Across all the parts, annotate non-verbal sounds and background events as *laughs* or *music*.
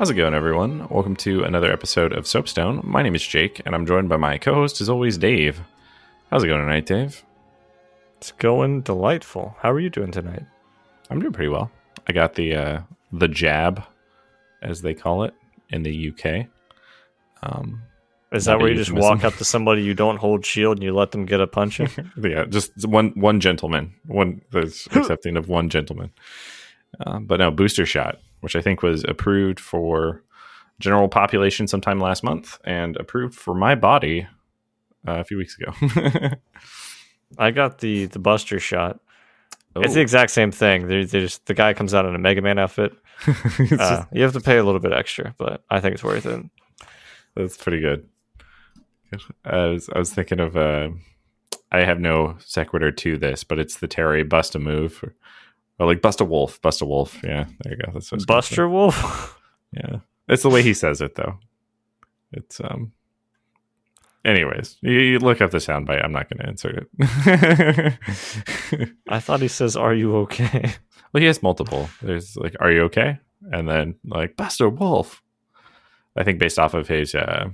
How's it going, everyone? Welcome to another episode of Soapstone. My name is Jake, and I'm joined by my co-host, as always, Dave. How's it going tonight, Dave? It's going delightful. How are you doing tonight? I'm doing pretty well. I got the uh, the jab, as they call it in the UK. Um, Is that where you just walk up to somebody you don't hold shield and you let them get a punch in? *laughs* yeah, just one one gentleman, one that's *laughs* accepting of one gentleman. Uh, but no, booster shot, which I think was approved for general population sometime last month, and approved for my body uh, a few weeks ago. *laughs* I got the the Buster shot. It's Oh. the exact same thing. There- There's the guy comes out in a Mega Man outfit. *laughs* It's just- Uh, you have to pay a little bit extra, but I think it's worth it. That's pretty good. I was, I was thinking of uh, I have no sequitur to this, but it's the Terry bust a move, or, like bust a wolf, bust a wolf. Yeah, there you go. That's what I was gonna say. Buster Wolf. *laughs* Yeah, it's the way he says it though. It's um. Anyways, you, you look up the soundbite. I'm not going to insert it. *laughs* I thought he says, "Are you okay?" *laughs* well, he has multiple. There's like, "Are you okay?" and then like Buster Wolf. I think based off of his, uh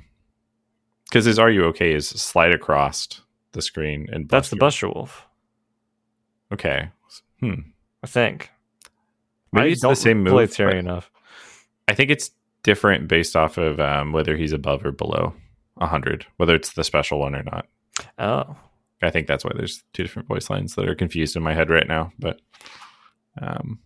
because his "Are you okay?" is slide across the screen and That's the Buster. Buster Wolf. Okay, hmm. I think. Maybe I it's the same play move. Terry but enough. I think it's different based off of um, whether he's above or below hundred, whether it's the special one or not. Oh, I think that's why there's two different voice lines that are confused in my head right now. But um,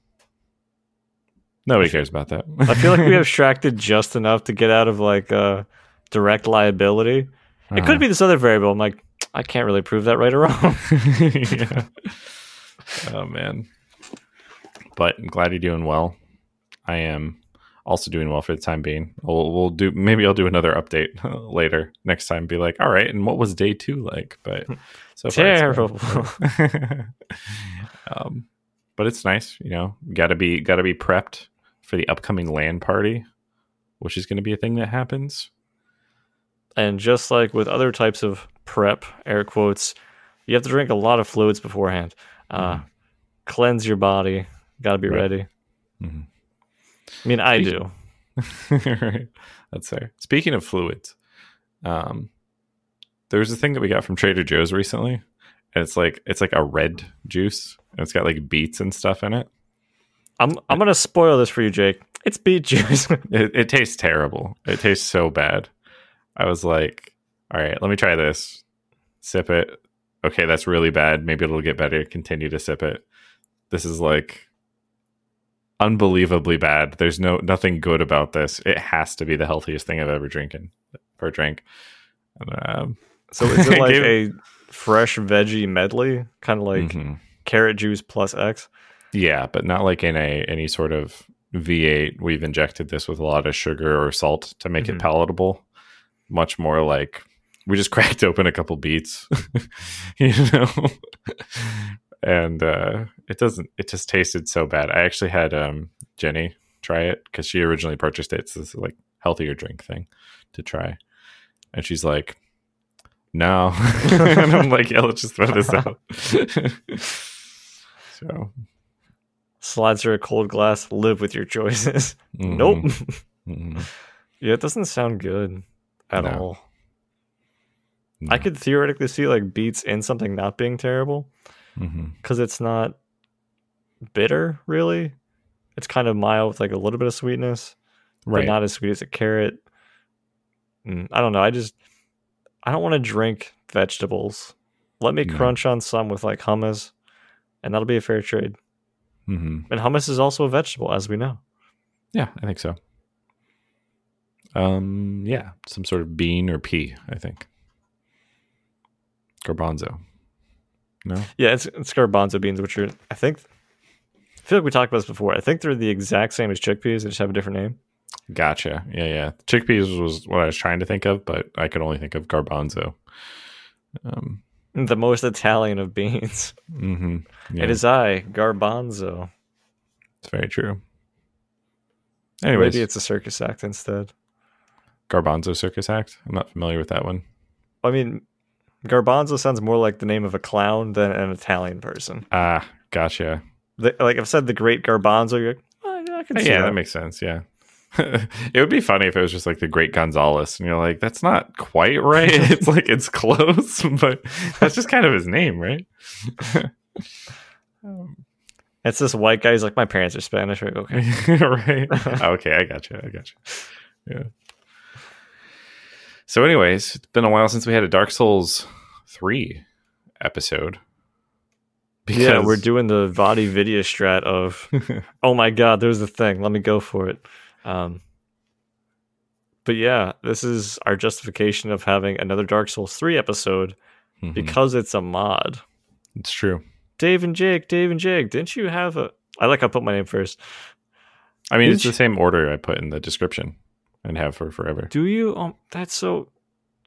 nobody cares about that. I feel like we abstracted *laughs* just enough to get out of like uh, direct liability. Uh-huh. It could be this other variable. I'm like, I can't really prove that right or wrong. *laughs* yeah. Oh man. But I'm glad you're doing well. I am also doing well for the time being. We'll, we'll do maybe I'll do another update *laughs* later next time. Be like, all right, and what was day two like? But *laughs* so far Terrible. going. *laughs* um, but it's nice, you know. Got to be got to be prepped for the upcoming land party, which is going to be a thing that happens. And just like with other types of prep, air quotes, you have to drink a lot of fluids beforehand. Uh, Cleanse your body. Got to be Right. ready. Mhm. I mean, I do. *laughs* right. That's fair. Speaking of fluids, um, there was a thing that we got from Trader Joe's recently, and it's like it's like a red juice, and it's got like beets and stuff in it. I'm I'm gonna spoil this for you, Jake. It's beet juice. *laughs* It, it tastes terrible. It tastes so bad. I was like, all right, let me try this. Sip it. Okay, that's really bad. Maybe it'll get better. Continue to sip it. This is like unbelievably bad. There's no nothing good about this. It has to be the healthiest thing I've ever drinking or drank. Um, *laughs* so is it *laughs* like a fresh veggie medley, kind of like mhm. carrot juice plus X? yeah, but not like in a any sort of V8. We've injected this with a lot of sugar or salt to make Mhm. it palatable. Much more like we just *laughs* cracked open a couple beets, you know, and uh, it doesn't. It just tasted so bad. I actually had um, Jenny try it because she originally purchased it. It's this like healthier drink thing to try, and she's like. No, *laughs* and I'm like, yeah, let's just throw this out. *laughs* so, Slides her a cold glass. Live with your choices. mhm, Nope. *laughs* mhm. yeah, it doesn't sound good at No. all. No. I could theoretically see like beets in something not being terrible Because it's not bitter, really. It's kind of mild with like a little bit of sweetness, right. but not as sweet as a carrot. Mm, I don't know. I just I don't want to drink vegetables. Let me No. crunch on some with like hummus, and that'll be a fair trade. hmm And hummus is also a vegetable, as we know. Yeah, I think so. Um, yeah, some sort of bean or pea. I think garbanzo. No, Yeah, it's, it's garbanzo beans, which are I think I feel like we talked about this before. I think they're the exact same as chickpeas, they just have a different name. gotcha. Yeah, yeah. Chickpeas was what I was trying to think of, but I could only think of garbanzo. Um, The most Italian of beans. hmm yeah, It is I, garbanzo. It's very true. Anyways, Maybe it's a circus act instead. Garbanzo Circus Act. I'm not familiar with that one. I mean, garbanzo sounds more like the name of a clown than an Italian person. Ah, gotcha. The, like I've said, the Great Garbanzo. You're like, "Oh, yeah, I can see yeah, that. that makes sense. Yeah. *laughs* it would be funny if it was just like the Great Gonzalez, and you're like, that's not quite right. *laughs* it's like it's close, *laughs* but that's just kind of his name, right? um, It's this white guy. He's like, my parents are Spanish. Right? Okay. right. okay, I got you. I got you. Yeah. So, anyways, it's been a while since we had a Dark Souls three episode. Yeah, we're doing the VaatiVidya strat of, *laughs* oh my god, there's the thing. Let me go for it. Um, but yeah, this is our justification of having another Dark Souls 3 episode Mhm. because it's a mod. it's true. Dave and Jake, Dave and Jake, didn't you have a. I like I put my name first. I mean, Did it's you- the same order I put in the description and have for forever. Do you? Um, that's so.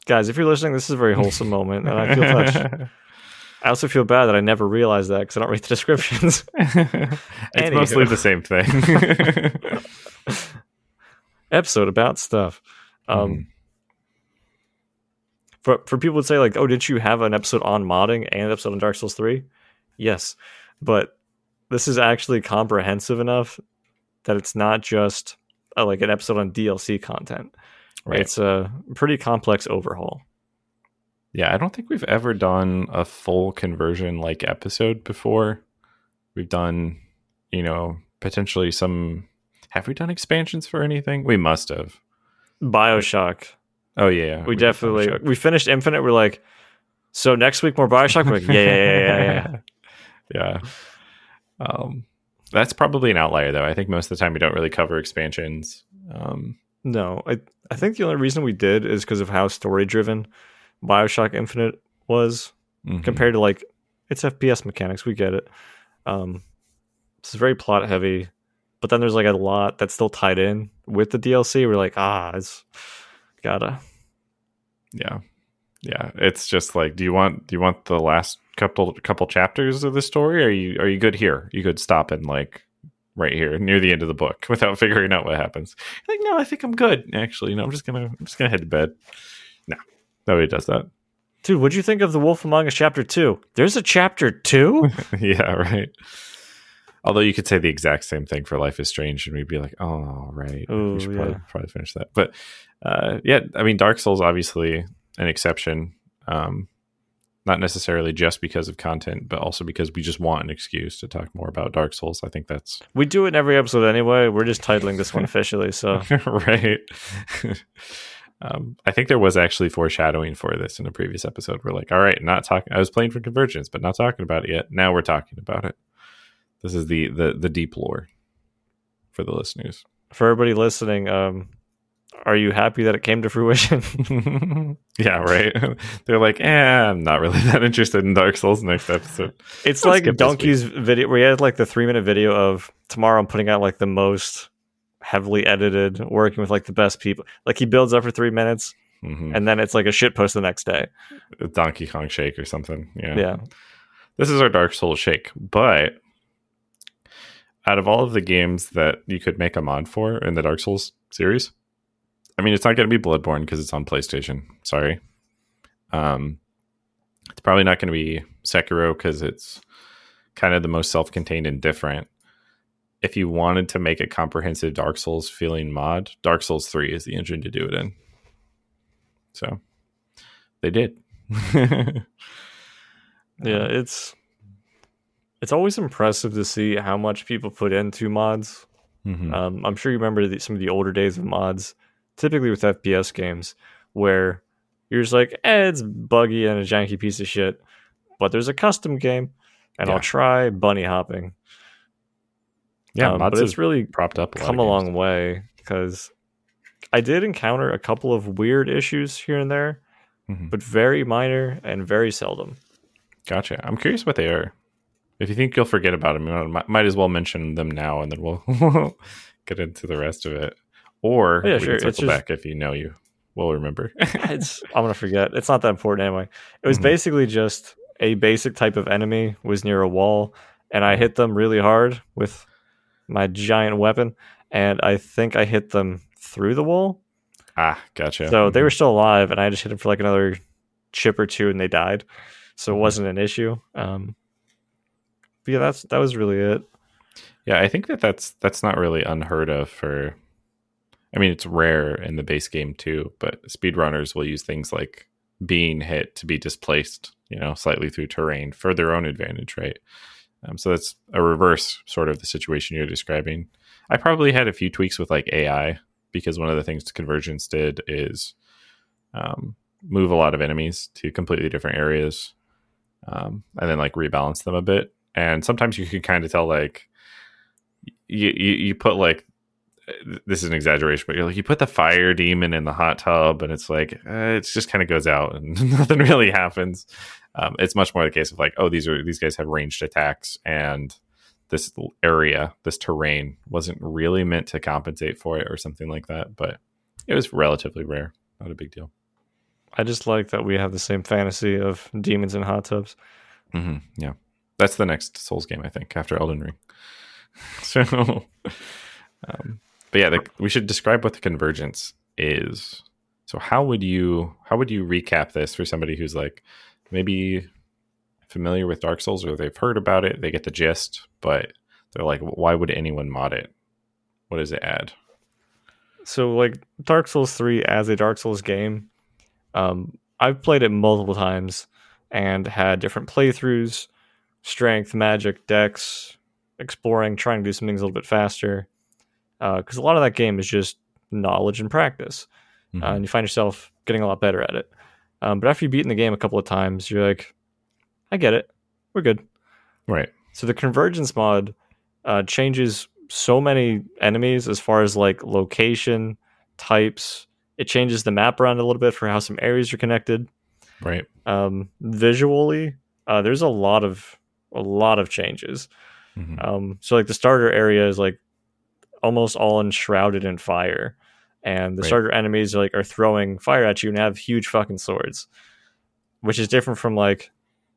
Guys, if you're listening, this is a very wholesome moment, and I feel touched. *laughs* I also feel bad that I never realized that because I don't read the descriptions. *laughs* it's mostly the same thing. *laughs* Episode about stuff. Um, Mhm. for for people to say like, oh, didn't you have an episode on modding and an episode on Dark Souls three? Yes, but this is actually comprehensive enough that it's not just uh, like an episode on DLC content. right. It's a pretty complex overhaul. Yeah, I don't think we've ever done a full conversion like episode before. We've done, you know, potentially some. Have we done expansions for anything? We must have. Bioshock. Oh yeah, We, did definitely we finished Infinite. We're like, so next week more Bioshock. We're like, yeah, yeah, yeah, yeah, yeah. *laughs* yeah. Um, that's probably an outlier though. I think most of the time we don't really cover expansions. Um, No, I I think the only reason we did is because of how story driven Bioshock Infinite was mhm. compared to like it's FPS mechanics. We get it. Um, it's very plot heavy, but then there's like a lot that's still tied in with the DLC. We're like, ah, it's gotta. yeah, yeah. It's just like, do you want do you want the last couple couple chapters of the story? Or are you are you good here? You could stop and like right here near the end of the book *laughs* without figuring out what happens. Like, no, I think I'm good. Actually, no, I'm just gonna I'm just gonna head to bed. No, nobody does that. Dude, what'd you think of The Wolf Among Us Chapter 2? There's a Chapter 2? *laughs* yeah, right. Although you could say the exact same thing for Life is Strange, and we'd be like, "Oh, right, Ooh, we should yeah. probably, probably finish that." But uh, yeah, I mean, Dark Souls obviously an exception, um, not necessarily just because of content, but also because we just want an excuse to talk more about Dark Souls. I think that's we do it in every episode anyway. We're just titling this one *laughs* officially. So, *laughs* right. *laughs* um, I think there was actually foreshadowing for this in a previous episode. We're like, all right, not talking. I was playing for Convergence, but not talking about it yet. Now we're talking about it. This is the the the deep lore for the listeners. for everybody listening, um, are you happy that it came to fruition? *laughs* yeah, right. *laughs* They're like, eh, I'm not really *laughs* that interested in Dark Souls next episode. It's I'll like Dunkey's video where he had like the three minute video of tomorrow I'm putting out like the most heavily edited, working with like the best people. Like he builds up for three minutes hmm and then it's like a shit post the next day. Donkey Kong Shake or something. Yeah. Yeah. This is our Dark Souls Shake, but out of all of the games that you could make a mod for in the Dark Souls series, I mean, it's not going to be Bloodborne because it's on PlayStation. Sorry. Um, it's probably not going to be Sekiro because it's kind of the most self-contained and different. If you wanted to make a comprehensive Dark Souls feeling mod, Dark Souls 3 is the engine to do it in. So they did. *laughs* Yeah, it's it's always impressive to see how much people put into mods. Mhm. Um, I'm sure you remember the, some of the older days of mods, typically with FPS games, where you're just like, eh, it's buggy and a janky piece of shit, but there's a custom game, and Yeah. I'll try bunny hopping. yeah, Um, but it's really propped up a come a long way because I did encounter a couple of weird issues here and there, Mhm. but very minor and very seldom. Gotcha. I'm curious what they are. If you think you'll forget about them, you might, might as well mention them now, and then we'll *laughs* get into the rest of it. Or Oh, yeah, sure. can It's circle just- back if you know you will remember. *laughs* it's I'm gonna forget. It's not that important anyway. It was Mhm. basically just a basic type of enemy was near a wall, and I hit them really hard with my giant weapon, and I think I hit them through the wall. ah, gotcha. So they Mhm. were still alive, and I just hit them for like another chip or two, and they died. So it Mhm. wasn't an issue. Um, but yeah, that's that was really it. yeah, I think that that's that's not really unheard of for I mean, it's rare in the base game too, but speedrunners will use things like being hit to be displaced, you know, slightly through terrain for their own advantage, right? Um, so that's a reverse sort of the situation you're describing. I probably had a few tweaks with like AI because one of the things Convergence did is um, move a lot of enemies to completely different areas um, and then like rebalance them a bit. And sometimes you can kind of tell like you, you, you put like this is an exaggeration, but you're like you put the fire demon in the hot tub, and it's like uh, it just kind of goes out and *laughs* nothing really happens. Um, it's much more the case of like, oh, these are these guys have ranged attacks, and this area, this terrain, wasn't really meant to compensate for it or something like that. But it was relatively rare, not a big deal. I just like that we have the same fantasy of demons in hot tubs. Mm-hmm. Yeah, that's the next Souls game, I think, after Elden Ring. *laughs* so, um, but yeah, the, we should describe what the convergence is. So, how would you how would you recap this for somebody who's like maybe familiar with Dark Souls or they've heard about it, they get the gist, but they're like, why would anyone mod it? What does it add? So, like Dark Souls three as a Dark Souls game um, I've played it multiple times and had different playthroughs, strength, magic, dex, exploring, trying to do some things a little bit faster. Because uh, a lot of that game is just knowledge and practice, mm-hmm. uh, and you find yourself getting a lot better at it. Um, but after you've beaten the game a couple of times, you're like, I get it, we're good. Right. So the convergence mod uh, changes so many enemies as far as like location, types, it changes the map around a little bit for how some areas are connected. Right. Um, visually, uh, there's a lot of a lot of changes. Mm-hmm. Um, so like the starter area is like almost all enshrouded in fire, and the right. starter enemies are like are throwing fire at you and have huge fucking swords, which is different from like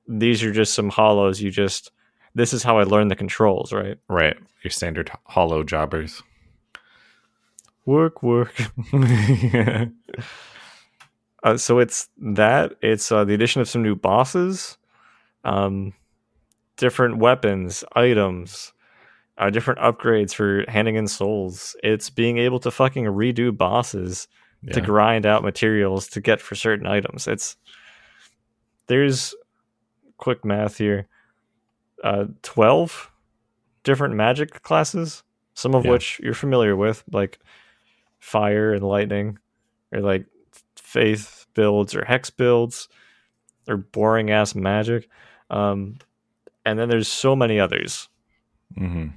these are just some hollows. You just this is how I learned the controls, right? Right. Your standard hollow jobbers work, work. *laughs* uh, so it's that. It's uh, the addition of some new bosses, um, different weapons, items, uh, different upgrades for handing in souls. It's being able to fucking redo bosses yeah. to grind out materials to get for certain items. It's there's quick math here. Uh, 12 different magic classes, some of yeah. which you're familiar with, like fire and lightning, or like faith builds or hex builds, or boring ass magic. Um, and then there's so many others. Mm-hmm.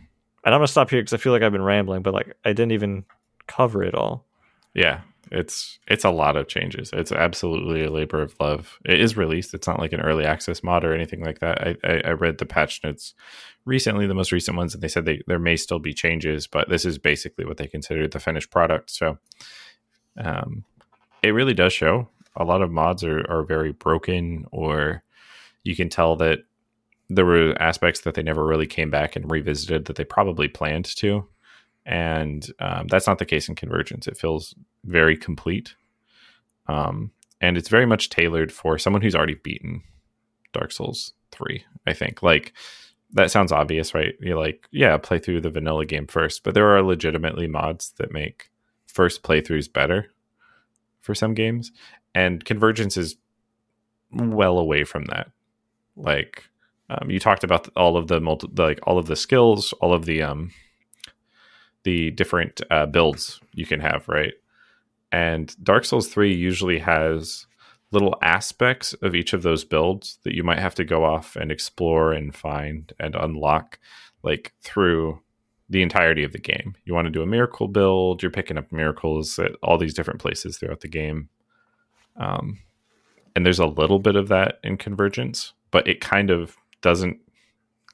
And I'm gonna stop here because I feel like I've been rambling, but like I didn't even cover it all. Yeah, it's it's a lot of changes. It's absolutely a labor of love. It is released. It's not like an early access mod or anything like that. I, I, I read the patch notes recently, the most recent ones, and they said they, there may still be changes, but this is basically what they consider the finished product. So um, it really does show a lot of mods are, are very broken, or you can tell that there were aspects that they never really came back and revisited that they probably planned to. And um, that's not the case in Convergence. It feels very complete. Um, and it's very much tailored for someone who's already beaten Dark Souls 3, I think. Like, that sounds obvious, right? You're like, yeah, play through the vanilla game first, but there are legitimately mods that make first playthroughs better for some games, and Convergence is well away from that. Like, um, you talked about all of the multi, like all of the skills, all of the um, the different uh, builds you can have, right? And Dark Souls Three usually has little aspects of each of those builds that you might have to go off and explore and find and unlock like through the entirety of the game. You want to do a miracle build, you're picking up miracles at all these different places throughout the game. Um, and there's a little bit of that in Convergence, but it kind of doesn't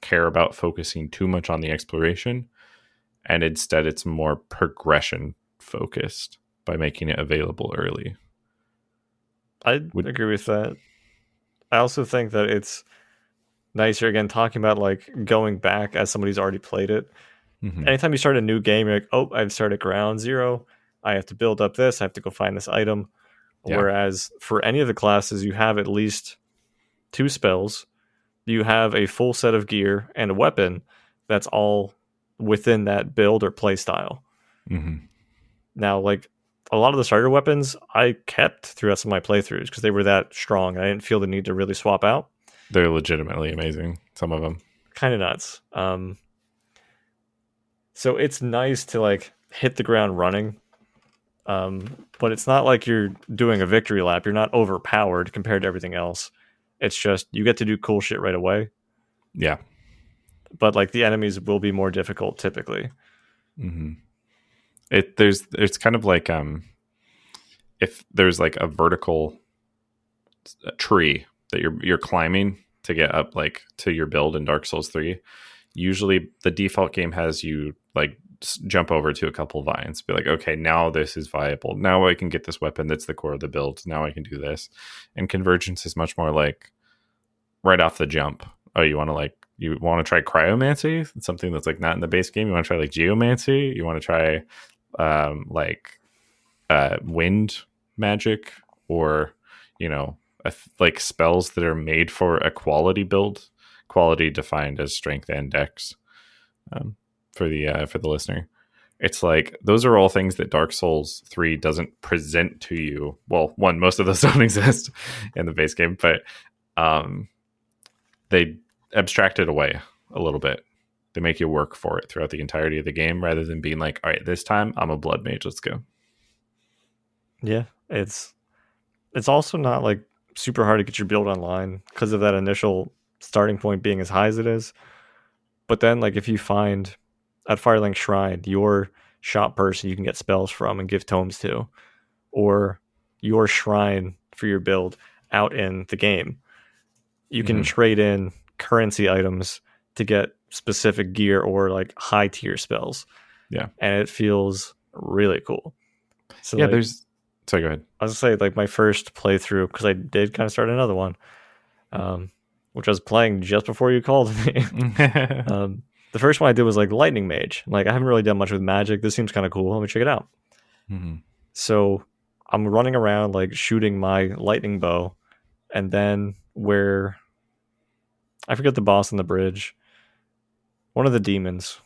care about focusing too much on the exploration. And instead, it's more progression focused by making it available early. I would agree with that. I also think that it's nicer again talking about like going back as somebody's already played it. Mm-hmm. Anytime you start a new game, you're like, oh, I've started ground zero. I have to build up this. I have to go find this item. Yeah. Whereas for any of the classes, you have at least two spells. You have a full set of gear and a weapon that's all within that build or play style. Mm-hmm. Now, like a lot of the starter weapons, I kept throughout some of my playthroughs because they were that strong. I didn't feel the need to really swap out. They're legitimately amazing. Some of them, kind of nuts. Um, so it's nice to like hit the ground running. Um, but it's not like you're doing a victory lap. You're not overpowered compared to everything else. It's just you get to do cool shit right away. Yeah. But like the enemies will be more difficult typically. Mm-hmm. It there's it's kind of like um if there's like a vertical tree that you're you're climbing to get up like to your build in Dark Souls 3 usually the default game has you like jump over to a couple vines be like okay now this is viable. Now i can get this weapon that's the core of the build. Now i can do this. And convergence is much more like right off the jump. Oh you want to like you want to try cryomancy? Something that's like not in the base game? You want to try like geomancy? You want to try um like uh wind magic? Or you know like spells that are made for a quality build quality defined as strength and dex? Um, for the uh, for the listener. It's like those are all things that Dark Souls 3 doesn't present to you. Well, one, most of those *laughs* don't exist in the base game, but um, they abstract it away a little bit. They make you work for it throughout the entirety of the game rather than being like, all right, this time I'm a blood mage, let's go. Yeah, it's it's also not like super hard to get your build online because of that initial starting point being as high as it is. But then like if you find at Firelink Shrine, your shop person you can get spells from and give tomes to, or your shrine for your build out in the game. You can mm-hmm. trade in currency items to get specific gear or like high tier spells. Yeah. And it feels really cool. So yeah, like, there's sorry, go ahead. I was gonna say like my first playthrough, because I did kind of start another one. Um, which I was playing just before you called me. *laughs* *laughs* um, the first one I did was like Lightning Mage. Like I haven't really done much with magic. This seems kind of cool. Let me check it out. Mm-hmm. So I'm running around like shooting my lightning bow, and then where I forget the boss on the bridge. One of the demons.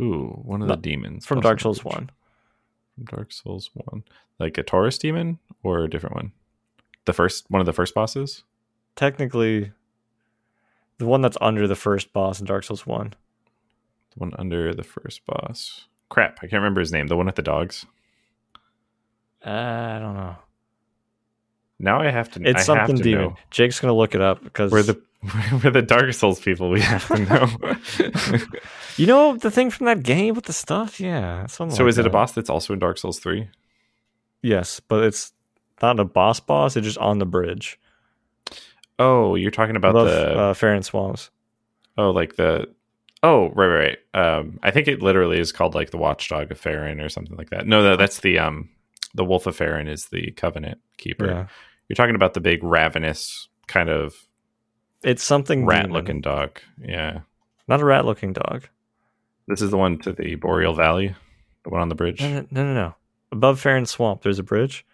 Ooh, one of the demons from Dark Souls One. From Dark Souls One, like a Taurus demon or a different one. The first one of the first bosses. Technically, the one that's under the first boss in Dark Souls One. The one under the first boss. Crap, I can't remember his name. The one with the dogs. Uh, I don't know. Now I have to. It's I something to demon. Know. Jake's gonna look it up because we're the *laughs* we're the Dark Souls people. We have to know. *laughs* you know the thing from that game with the stuff. Yeah. So like is that. it a boss that's also in Dark Souls Three? Yes, but it's not a boss boss. It's just on the bridge. Oh, you're talking about Above, the uh, Farron Swamps. Oh, like the oh right right. Right. Um, I think it literally is called like the Watchdog of Farron or something like that. No, that's the um the Wolf of Farron is the Covenant Keeper. Yeah. You're talking about the big ravenous kind of. It's something rat looking dog. Yeah, not a rat looking dog. This is the one to the Boreal Valley, the one on the bridge. No, no, no, no. Above Farron Swamp, there's a bridge.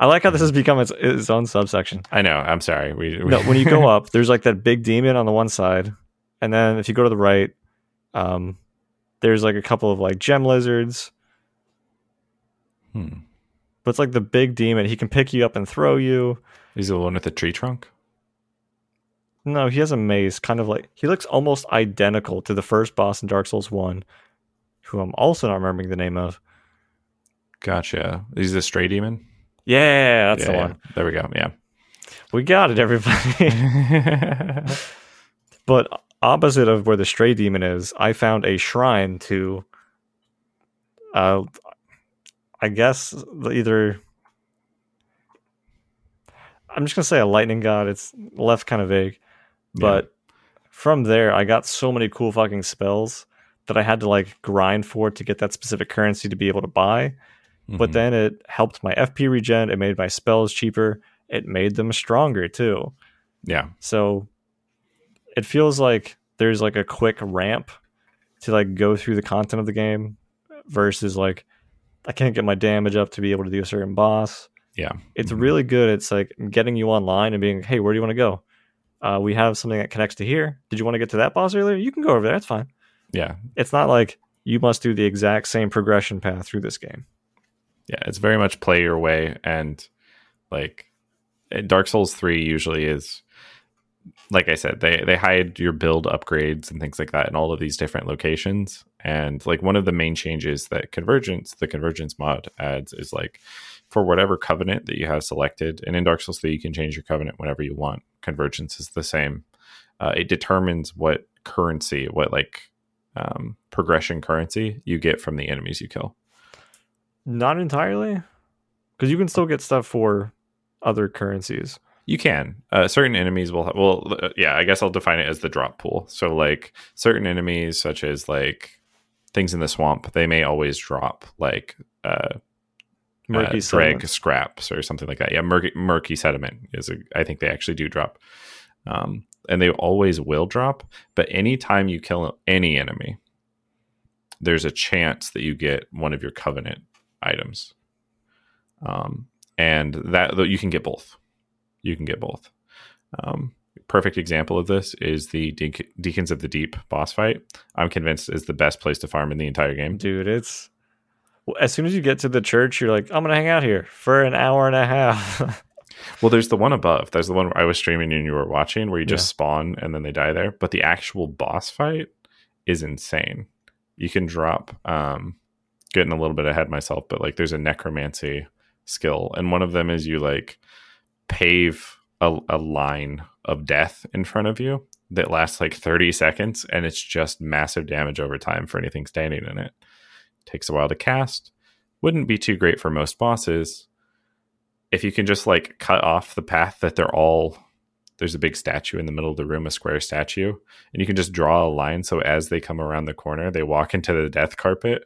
I like how this has become its, its own subsection. I know. I'm sorry. We, we no, when you go *laughs* up, there's like that big demon on the one side, and then if you go to the right, um, there's like a couple of like gem lizards. Hmm. But it's like the big demon. He can pick you up and throw you. He's the one with the tree trunk. No, he has a maze, Kind of like he looks almost identical to the first boss in Dark Souls One, who I'm also not remembering the name of. Gotcha. He's the stray demon. Yeah, that's yeah, the one. There we go. Yeah. We got it, everybody. *laughs* but opposite of where the stray demon is, I found a shrine to uh I guess either I'm just gonna say a lightning god. It's left kind of vague. But yeah. from there I got so many cool fucking spells that I had to like grind for to get that specific currency to be able to buy Mm-hmm. But then it helped my FP regen. It made my spells cheaper. It made them stronger too. Yeah. So it feels like there's like a quick ramp to like go through the content of the game versus like I can't get my damage up to be able to do a certain boss. Yeah. It's mm-hmm. really good. It's like getting you online and being, hey, where do you want to go? Uh, we have something that connects to here. Did you want to get to that boss earlier? You can go over there. That's fine. Yeah. It's not like you must do the exact same progression path through this game. Yeah, it's very much play your way and like Dark Souls 3 usually is like I said, they they hide your build upgrades and things like that in all of these different locations. And like one of the main changes that Convergence, the Convergence mod adds is like for whatever covenant that you have selected, and in Dark Souls 3 you can change your covenant whenever you want. Convergence is the same. Uh, it determines what currency, what like um, progression currency you get from the enemies you kill. Not entirely, because you can still get stuff for other currencies. You can. Uh, certain enemies will. well, uh, yeah. I guess I'll define it as the drop pool. So, like certain enemies, such as like things in the swamp, they may always drop like uh, murky uh, drag scraps or something like that. Yeah, murky, murky sediment is. A, I think they actually do drop, um, and they always will drop. But anytime you kill any enemy, there's a chance that you get one of your covenant items, um, and that you can get both you can get both. Um, perfect example of this is the De- Deacons of the Deep boss fight. I'm convinced is the best place to farm in the entire game. Dude, it's well, as soon as you get to the church, you're like, I'm gonna hang out here for an hour and a half. *laughs* well, there's the one above. There's the one I was streaming and you were watching where you just yeah. spawn and then they die there. But the actual boss fight is insane. You can drop um getting a little bit ahead myself, but like there's a necromancy skill, and one of them is you like pave a, a line of death in front of you that lasts like 30 seconds and it's just massive damage over time for anything standing in it. Takes a while to cast. Wouldn't be too great for most bosses. If you can just like cut off the path that they're all there's a big statue in the middle of the room, a square statue, and you can just draw a line so as they come around the corner, they walk into the death carpet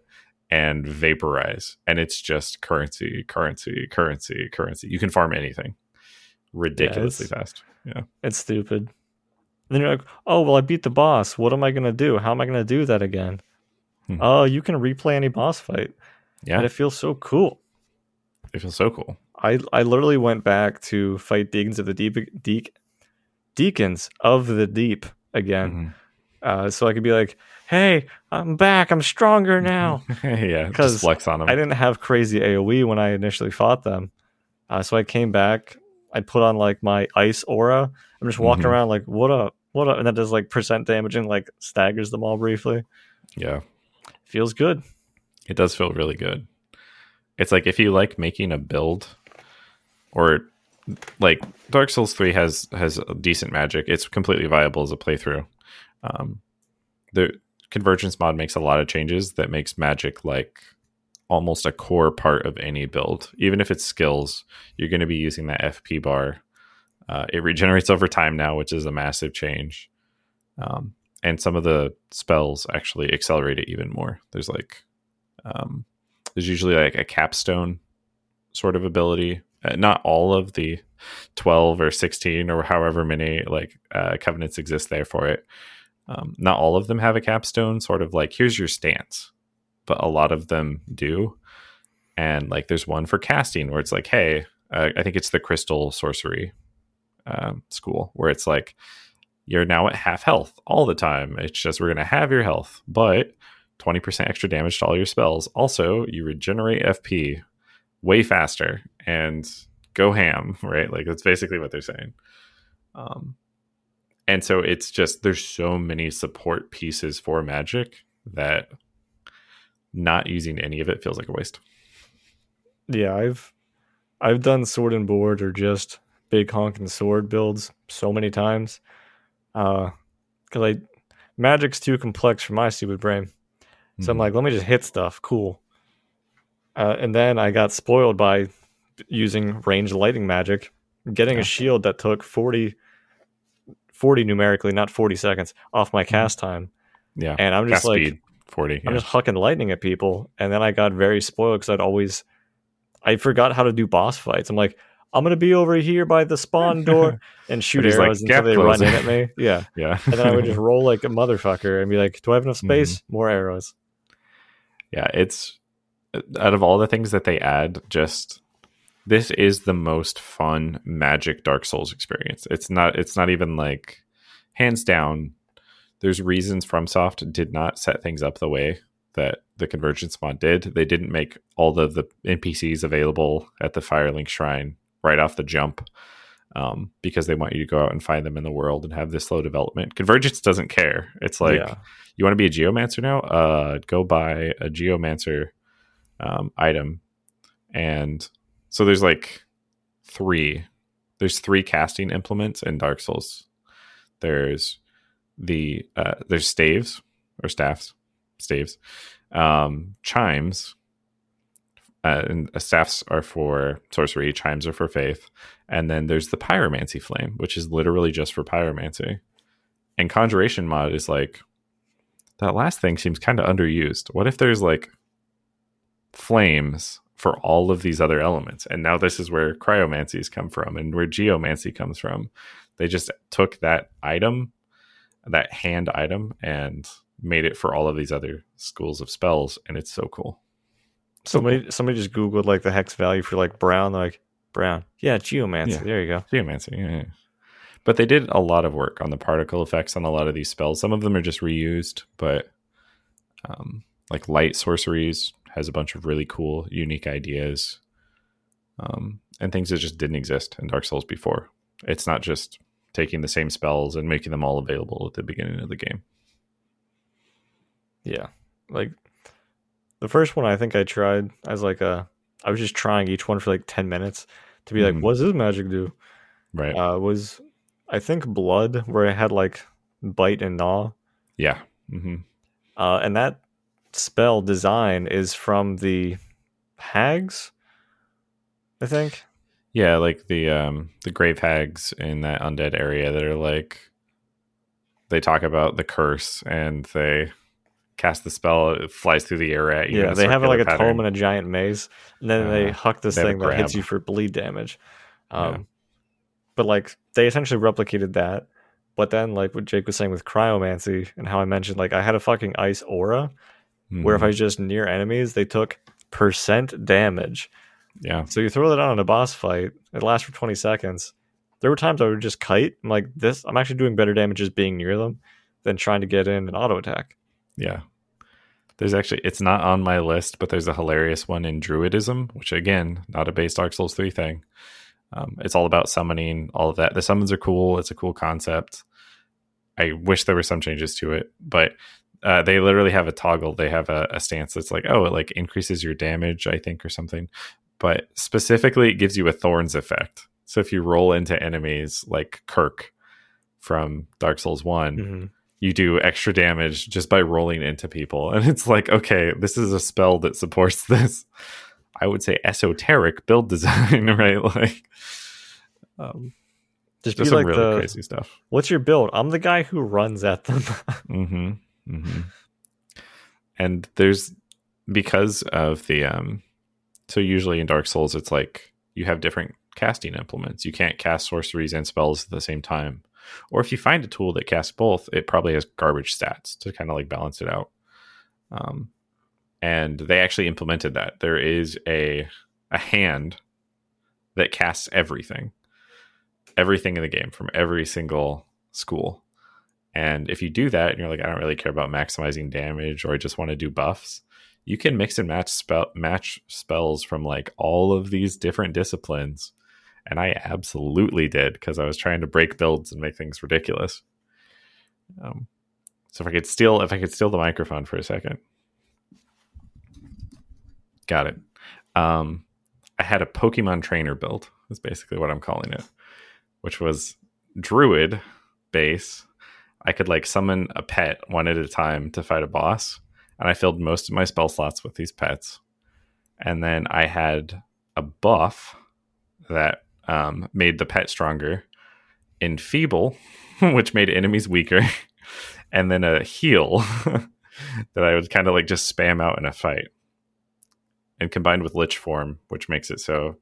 and vaporize. And it's just currency, currency, currency, currency. You can farm anything ridiculously yeah, fast. Yeah. It's stupid. And then you're like, oh, well, I beat the boss. What am I going to do? How am I going to do that again? Hmm. Oh, you can replay any boss fight. Yeah. And it feels so cool. It feels so cool. I, I literally went back to fight Deacons of the Deep, De- Deacons of the Deep again. Mm-hmm. Uh, so I could be like, hey, I'm back. I'm stronger *laughs* now. yeah, because flex on them. I didn't have crazy AoE when I initially fought them. Uh, so I came back I put on like my ice aura. I'm just walking mm-hmm. around like, what up? What up? And that does like percent damage and like staggers them all briefly. Yeah. Feels good. It does feel really good. It's like if you like making a build or like Dark Souls 3 has has decent magic. It's completely viable as a playthrough. Um the convergence mod makes a lot of changes that makes magic like almost a core part of any build. Even if it's skills, you're going to be using that FP bar. Uh, it regenerates over time now, which is a massive change. Um, and some of the spells actually accelerate it even more. There's like, um, there's usually like a capstone sort of ability. Uh, not all of the 12 or 16 or however many like uh, covenants exist there for it. Um, not all of them have a capstone, sort of like, here's your stance but a lot of them do. And like there's one for casting where it's like, hey, uh, I think it's the crystal sorcery um, school where it's like you're now at half health all the time. It's just we're gonna have your health, but 20% extra damage to all your spells. Also, you regenerate FP way faster and go ham, *laughs* right? Like that's basically what they're saying. Um, and so it's just there's so many support pieces for magic that not using any of it feels like a waste. Yeah, I've I've done sword and board or just big honking sword builds so many times. Uh cuz I magic's too complex for my stupid brain. So mm-hmm. I'm like, let me just hit stuff. Cool. Uh, and then I got spoiled by using range lighting magic, getting a shield that took 40, 40 numerically, not 40 seconds off my mm-hmm. cast time. Yeah. And I'm just like, speed. 40. I'm just hucking lightning at people. And then I got very spoiled because I'd always, I forgot how to do boss fights. I'm like, I'm gonna be over here by the spawn *laughs* door and shoot arrows like, until they run in at me. *laughs* Yeah, yeah. and then I would just *laughs* roll like a motherfucker and be like, "Do I have enough mm-hmm. space? Mm-hmm. More arrows." Yeah, it's out of all the things that they add, just this is the most fun Magic Dark Souls experience. It's not. It's not even like hands down there's reasons FromSoft did not set things up the way that the Convergence mod did. They didn't make all of the NPCs available at the Firelink Shrine right off the jump um, because they want you to go out and find them in the world and have this slow development. Convergence doesn't care. It's like yeah. you want to be a geomancer now? Uh, go buy a geomancer um, item, and so there's like three. There's three casting implements in Dark Souls. There's the uh, there's staves or staffs, staves, um, chimes, uh, and staffs are for sorcery, chimes are for faith, and then there's the pyromancy flame, which is literally just for pyromancy. And conjuration mod is like that last thing seems kind of underused. What if there's like flames for all of these other elements? And now this is where cryomancies come from and where geomancy comes from. They just took that item, that hand item, and made it for all of these other schools of spells, and it's so cool. Somebody somebody just googled like the hex value for like brown, like brown. Yeah, geomancy. Yeah. There you go. Geomancy. Yeah, yeah. But they did a lot of work on the particle effects on a lot of these spells. Some of them are just reused, but um, like light sorceries has a bunch of really cool, unique ideas, um, and things that just didn't exist in Dark Souls before. It's not just taking the same spells and making them all available at the beginning of the game. Yeah, like the first one I think I tried as like a I was just trying each one for like 10 minutes to be mm. like what does this magic do? Right. Uh was I think blood where it had like bite and gnaw. Yeah. Mm-hmm. Uh and that spell design is from the hags I think. Yeah, like the um the grave hags in that undead area that are like they talk about the curse and they cast the spell, it flies through the air at you. Yeah, they have like a pattern. tome and a giant maze, and then uh, they huck this thing that hits you for bleed damage. Um, yeah. But like they essentially replicated that. But then, like what Jake was saying with cryomancy and how I mentioned, like I had a fucking ice aura, mm-hmm. where if I just near enemies, they took percent damage. Yeah. So you throw that on in a boss fight, it lasts for 20 seconds. There were times I would just kite. I'm like, this, I'm actually doing better damage just being near them than trying to get in an auto attack. Yeah. There's actually it's not on my list, but there's a hilarious one in Druidism, which again, not a base Dark Souls three thing. Um, it's all about summoning, all of that. The summons are cool. It's a cool concept. I wish there were some changes to it, but uh, they literally have a toggle. They have a, a stance that's like, oh, it like increases your damage, I think, or something. But specifically, it gives you a thorns effect. So if you roll into enemies like Kirk from Dark Souls one, mm-hmm you do extra damage just by rolling into people. And it's like, okay, this is a spell that supports *laughs* this. I would say esoteric build design, *laughs* right? Like, um, just, just be like really the, crazy stuff. What's your build? I'm the guy who runs at them. *laughs* mm-hmm, mm-hmm. And there's because of the um, so usually in Dark Souls, it's like you have different casting implements. You can't cast sorceries and spells at the same time. Or if you find a tool that casts both, it probably has garbage stats to kind of like balance it out. Um, and they actually implemented that. There is a a hand that casts everything, everything in the game from every single school. And if you do that, and you're like, I don't really care about maximizing damage, or I just want to do buffs, you can mix and match spell match spells from like all of these different disciplines and I absolutely did because I was trying to break builds and make things ridiculous. Um, so if I could steal, if I could steal the microphone for a second, got it. Um, I had a Pokemon trainer build. That's basically what I'm calling it, which was Druid base. I could like summon a pet one at a time to fight a boss, and I filled most of my spell slots with these pets. And then I had a buff that um, made the pet stronger, enfeeble, *laughs* which made enemies weaker, *laughs* and then a heal *laughs* that I would kind of like just spam out in a fight. And combined with Lich Form, which makes it so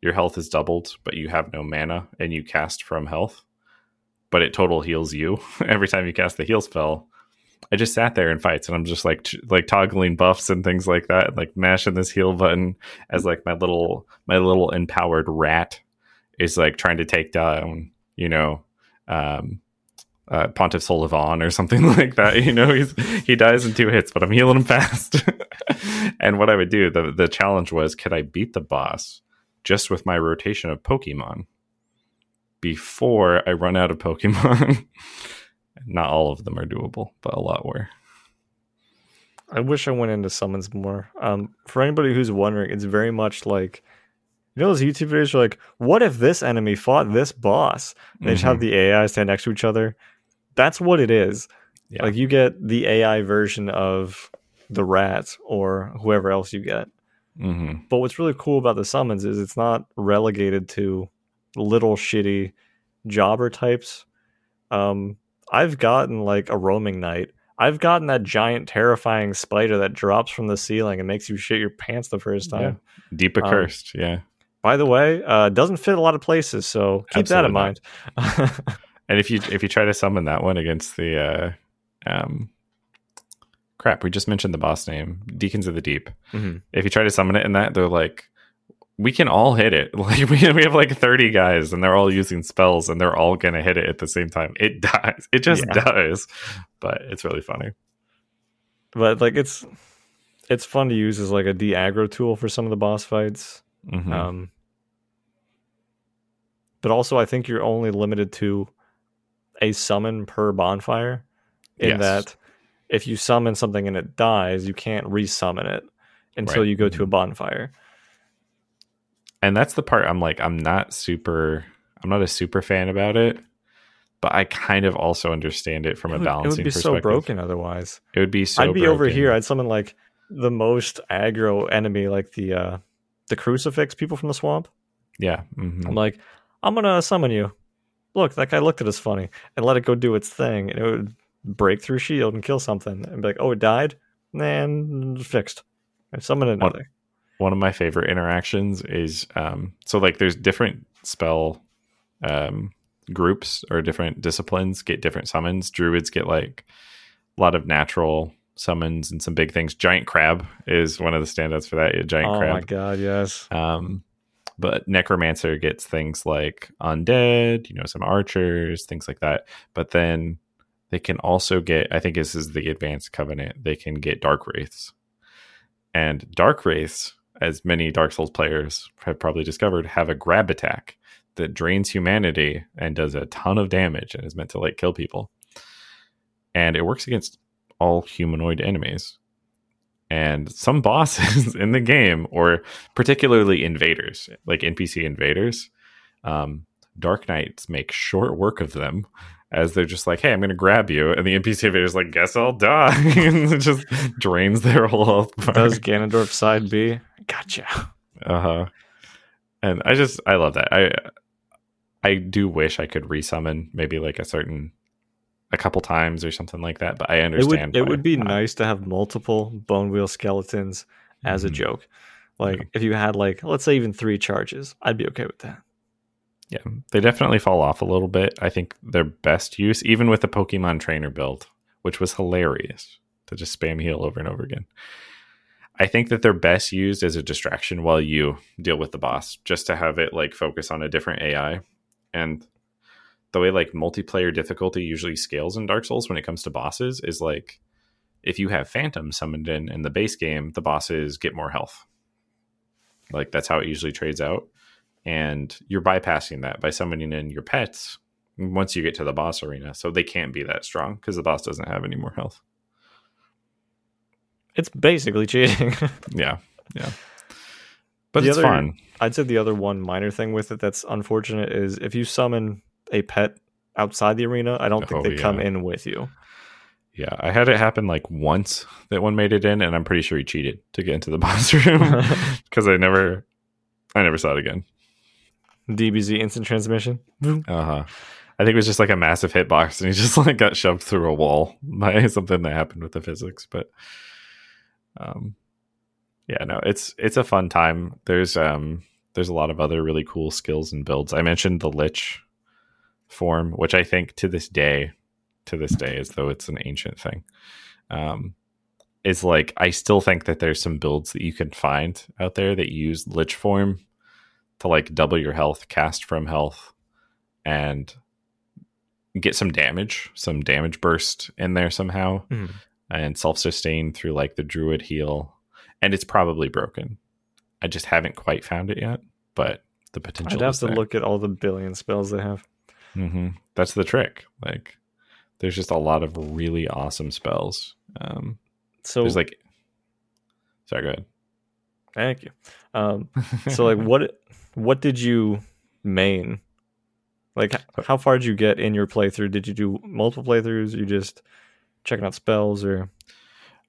your health is doubled, but you have no mana and you cast from health, but it total heals you *laughs* every time you cast the heal spell. I just sat there in fights and I'm just like t- like toggling buffs and things like that, like mashing this heal button as like my little my little empowered rat is like trying to take down, you know, um, uh, Pontiff Sulyvahn or something *laughs* like that. You know, he's he dies in two hits, but I'm healing him *laughs* fast. and what I would do, the the challenge was, could I beat the boss just with my rotation of Pokemon before I run out of Pokemon? *laughs* Not all of them are doable, but a lot were. I wish I went into summons more. Um, for anybody who's wondering, it's very much like you know those YouTube videos are like, what if this enemy fought this boss? They mm-hmm. just have mm-hmm. the AI stand next to each other that's what it is. Yeah. Like you get the AI version of the rat or whoever else you get. Mm-hmm. But what's really cool about the summons is it's not relegated to little shitty jobber types. Um, I've gotten like a roaming knight. I've gotten that giant terrifying spider that drops from the ceiling and makes you shit your pants the first time. Yeah. Deep accursed, um, yeah. By the way, uh, doesn't fit a lot of places, so keep Absolutely that in mind. *laughs* And if you if you try to summon that one against the uh, um, crap, we just mentioned the boss name, Deacons of the Deep. Mm-hmm. If you try to summon it in that, they're like, we can all hit it. *laughs* Like we we have like thirty guys, and they're all using spells, and they're all gonna hit it at the same time. It *laughs* dies. It just yeah. does. But it's really funny. But like it's it's fun to use as like a de aggro tool for some of the boss fights. Mm-hmm. Um, but also, I think you're only limited to a summon per bonfire in yes. that if you summon something and it dies, you can't resummon it until right. you go to a mm-hmm. bonfire. And that's the part I'm like, I'm not super, I'm not a super fan about it, but I kind of also understand it from it a balancing. It would be so broken otherwise. It would be so. I'd be broken. over here. I'd summon like the most aggro enemy, like the uh the crucifix people from the swamp. Yeah, mm-hmm. I'm like, I'm gonna summon you look, that guy looked at us funny, and let it go do its thing, and it would break through shield and kill something, and be like, oh, it died, and fixed. I summon another. One, one of my favorite interactions is um, so like there's different spell um, groups or different disciplines get different summons. Druids get like a lot of natural summons and some big things. Giant crab is one of the standouts for that. A giant oh crab. Oh my god, yes. Um, but necromancer gets things like undead you know some archers things like that but then they can also get i think this is the advanced covenant they can get dark wraiths and dark wraiths as many dark souls players have probably discovered have a grab attack that drains humanity and does a ton of damage and is meant to like kill people. And it works against all humanoid enemies. And some *laughs* bosses in the game, or particularly invaders, like NPC invaders, um, Dark Knights make short work of them as they're just like, "Hey, I'm going to grab you," and the NPC is like, "Guess I'll die," *laughs* and it just drains their whole *laughs* health. Bar. Does Ganondorf side B? Gotcha. Uh huh. And I just I love that. I I do wish I could resummon maybe like a certain a couple times or something like that. But I understand. It would, it would be not. nice to have multiple bone wheel skeletons as mm-hmm. a joke. Like yeah. if you had like let's say even three charges, I'd be okay with that. Yeah, they definitely fall off a little bit. I think their best use, even with the Pokemon trainer build, which was hilarious to just spam heal over and over again. I think that they're best used as a distraction while you deal with the boss, just to have it like focus on a different AI. And the way like multiplayer difficulty usually scales in Dark Souls when it comes to bosses is like if you have Phantom summoned in in the base game, the bosses get more health. Like that's how it usually trades out. And you're bypassing that by summoning in your pets once you get to the boss arena. So they can't be that strong because the boss doesn't have any more health. It's basically cheating. *laughs* yeah. Yeah. But the it's other, fun. I'd say the other one minor thing with it that's unfortunate is if you summon a pet outside the arena, I don't think oh, they yeah. come in with you. Yeah, I had it happen like once that one made it in, and I'm pretty sure he cheated to get into the *laughs* boss room *laughs* because I never, I never saw it again. DBZ instant transmission. Uh huh. I think it was just like a massive hitbox, and he just *laughs* like got shoved through a wall by *laughs* something that happened with the physics. But, um, yeah, no, it's it's a fun time. There's um there's a lot of other really cool skills and builds. I mentioned the Lich form, which I think to this day, to this day, as though it's an ancient thing, um, is like I still think that there's some builds that you can find out there that use Lich form to like double your health, cast from health, and get some damage, some damage burst in there somehow, mm-hmm. and self sustain through like the druid heal, and it's probably broken. I just haven't quite found it yet, but the potential. I'd have to there. look at all the billion spells they have. Mm-hmm. That's the trick. Like, there's just a lot of really awesome spells. Um, so there's like, sorry, go ahead. Thank you. Um, *laughs* so like, what what did you main? Like, how far did you get in your playthrough? Did you do multiple playthroughs? you just checking out spells, or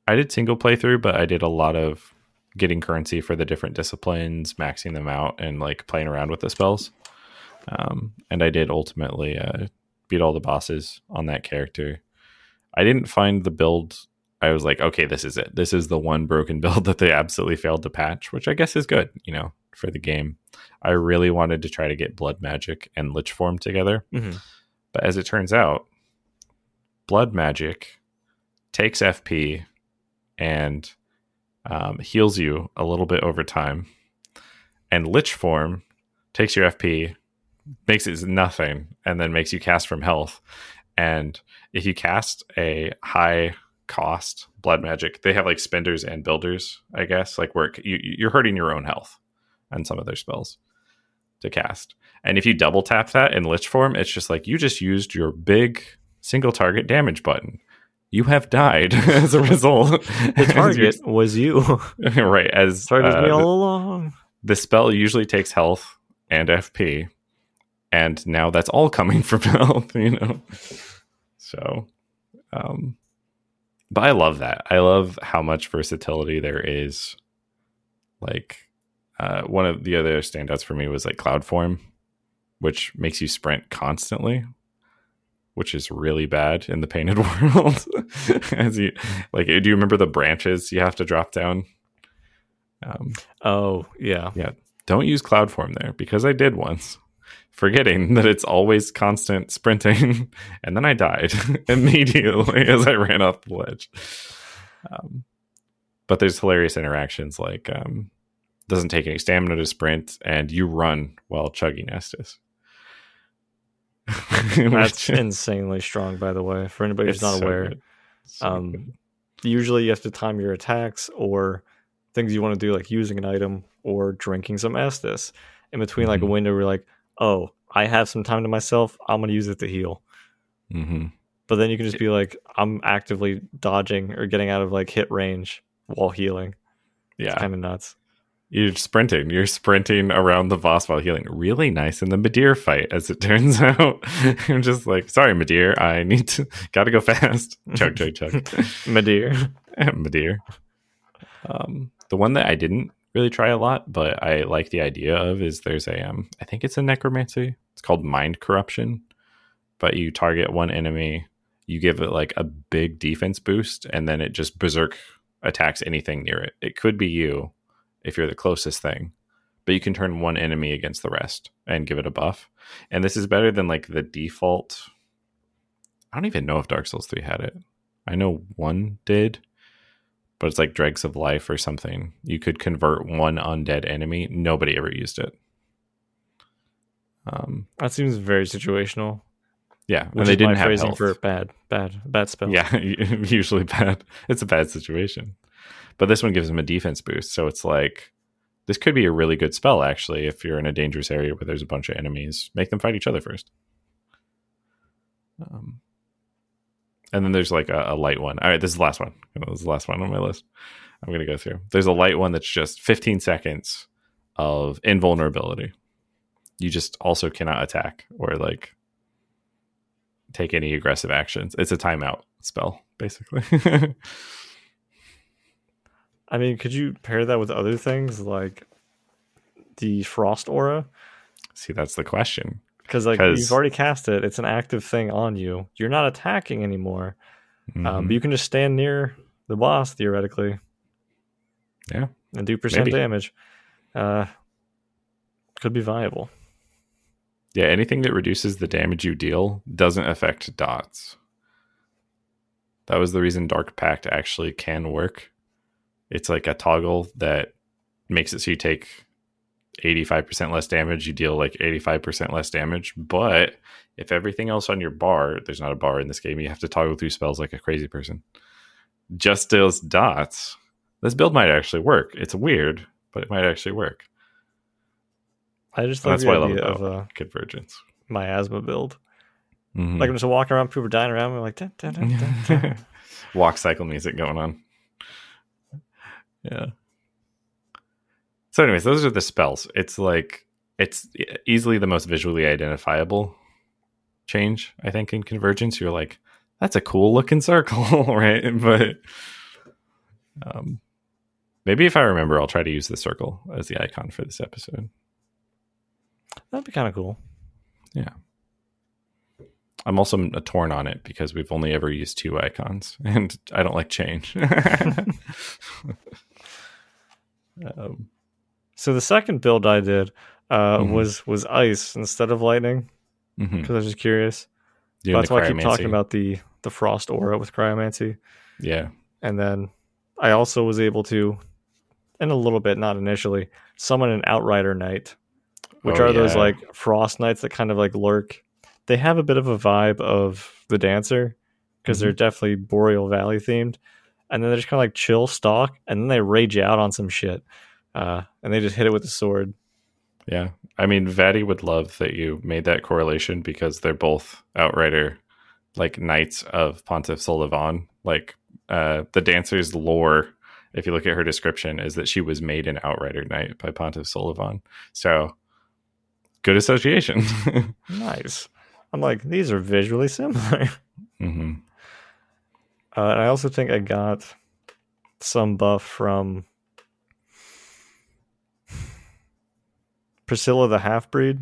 I did single playthrough, but I did a lot of getting currency for the different disciplines, maxing them out, and like playing around with the spells. Um, and I did ultimately uh, beat all the bosses on that character. I didn't find the build. I was like, okay, this is it. This is the one broken *laughs* build that they absolutely failed to patch, which I guess is good, you know, for the game. I really wanted to try to get blood magic and lich form together. Mm-hmm. But as it turns out, blood magic takes FP and um, heals you a little bit over time. And lich form takes your FP, makes it nothing and then makes you cast from health. And if you cast a high cost blood magic, they have like spenders and builders, I guess. Like work, you, you're hurting your own health and some of their spells to cast. And if you double tap that in Lich form, it's just like you just used your big single target damage button. You have died *laughs* as a result. the *laughs* target was you, *laughs* right? As target uh, me all along. The spell usually takes health and FP, and now that's all coming from health you know so um but i love that i love how much versatility there is like uh one of the other standouts for me was like cloud form which makes you sprint constantly which is really bad in the painted *laughs* world as you like do you remember the branches you have to drop down um oh yeah yeah don't use cloud form there because i did once forgetting that it's always constant sprinting. *laughs* and then I died *laughs* immediately as I ran off the ledge. Um, but there's hilarious interactions like um, doesn't take any stamina to sprint, and you run while chugging Estus. *laughs* That's insanely strong, by the way. For anybody who's not so aware, so um, usually you have to time your attacks or things you want to do, like using an item or drinking some Estus in between, mm-hmm. like a mm-hmm. window where like, oh, I have some time to myself. I'm going to use it to heal. Mm-hmm. But then you can just be like, I'm actively dodging or getting out of like hit range while healing. Yeah. Kind of nuts. You're sprinting. You're sprinting around the boss while healing. Really nice in the Midir fight, as it *laughs* turns out. I'm just like, sorry, Midir. I need to, *laughs* gotta go fast. *laughs* chug, chug, chug. Midir. Midir. Um, the one that I didn't really try a lot, but I like the idea of is there's a um I think it's a necromancy. It's called mind corruption. But you target one enemy, you give it like a big defense boost, and then it just berserk attacks anything near it. It could be you if you're the closest thing. But you can turn one enemy against the rest and give it a buff. And this is better than like the default. I don't even know if Dark Souls 3 had it. I know one did, but it's like dregs of life or something. You could convert one undead enemy. Nobody ever used it. Um, that seems very situational. Yeah, when they didn't have phrasing health. for bad, bad, bad spell. Yeah, *laughs* usually bad. It's a bad situation, but this one gives them a defense boost. So it's like this could be a really good spell actually if you're in a dangerous area where there's a bunch of enemies. Make them fight each other first. Um, and then there's like a, a, light one. All right, this is the last one. This is the last one on my list. I'm gonna go through. There's a light one that's just 15 seconds of invulnerability. You just also cannot attack or like take any aggressive actions. It's a timeout spell, basically. *laughs* I mean, could you pair that with other things like the frost aura? See, that's the question. Because like you've already cast it. It's an active thing on you. You're not attacking anymore. Mm-hmm. um, but mm-hmm. you can just stand near the boss theoretically. Yeah. And do percent Maybe. damage. Uh could be viable. Yeah anything that reduces the damage you deal doesn't affect dots. That was the reason dark pact actually can work it's like a toggle that makes it so you take 85% less damage, you deal like 85% less damage. But if everything else on your bar, there's not a bar in this game, you have to toggle through spells like a crazy person. Just deals dots. This build might actually work. It's weird, but it might actually work. I just love that's why I love about of, uh, convergence. Miasma build. Mm-hmm. Like I'm just walking around, people dying around me, like dun, dun, dun, *laughs* walk cycle music going on. Yeah. So, anyways, those are the spells. It's like it's easily the most visually identifiable change, I think, in convergence. You're like, that's a cool looking circle, *laughs* right? But um, maybe if I remember, I'll try to use the circle as the icon for this episode. That'd be kind of cool. Yeah. I'm also torn on it because we've only ever used two icons, *laughs* and I don't like change. *laughs* um, so the second build I did uh, mm-hmm. was was ice instead of lightning because mm-hmm. I was just curious. That's why I keep talking about the the frost aura with cryomancy. Yeah, and then I also was able to, in a little bit, not initially, summon an outrider knight, which oh, are yeah. those like frost knights that kind of like lurk. They have a bit of a vibe of the dancer because mm-hmm. they're definitely boreal valley themed, and then they just kind of like chill stalk, and then they rage out on some shit uh, and they just hit it with the sword. Yeah, I mean, Vaati would love that you made that correlation because they're both Outrider, like knights of Pontiff Sulyvahn. Like uh, the dancer's lore, if you look at her description, is that she was made an Outrider knight by Pontiff Sulyvahn. So good association. *laughs* nice. I'm like, these are visually similar. Mm-hmm. Uh, and I also think I got some buff from Priscilla the half breed.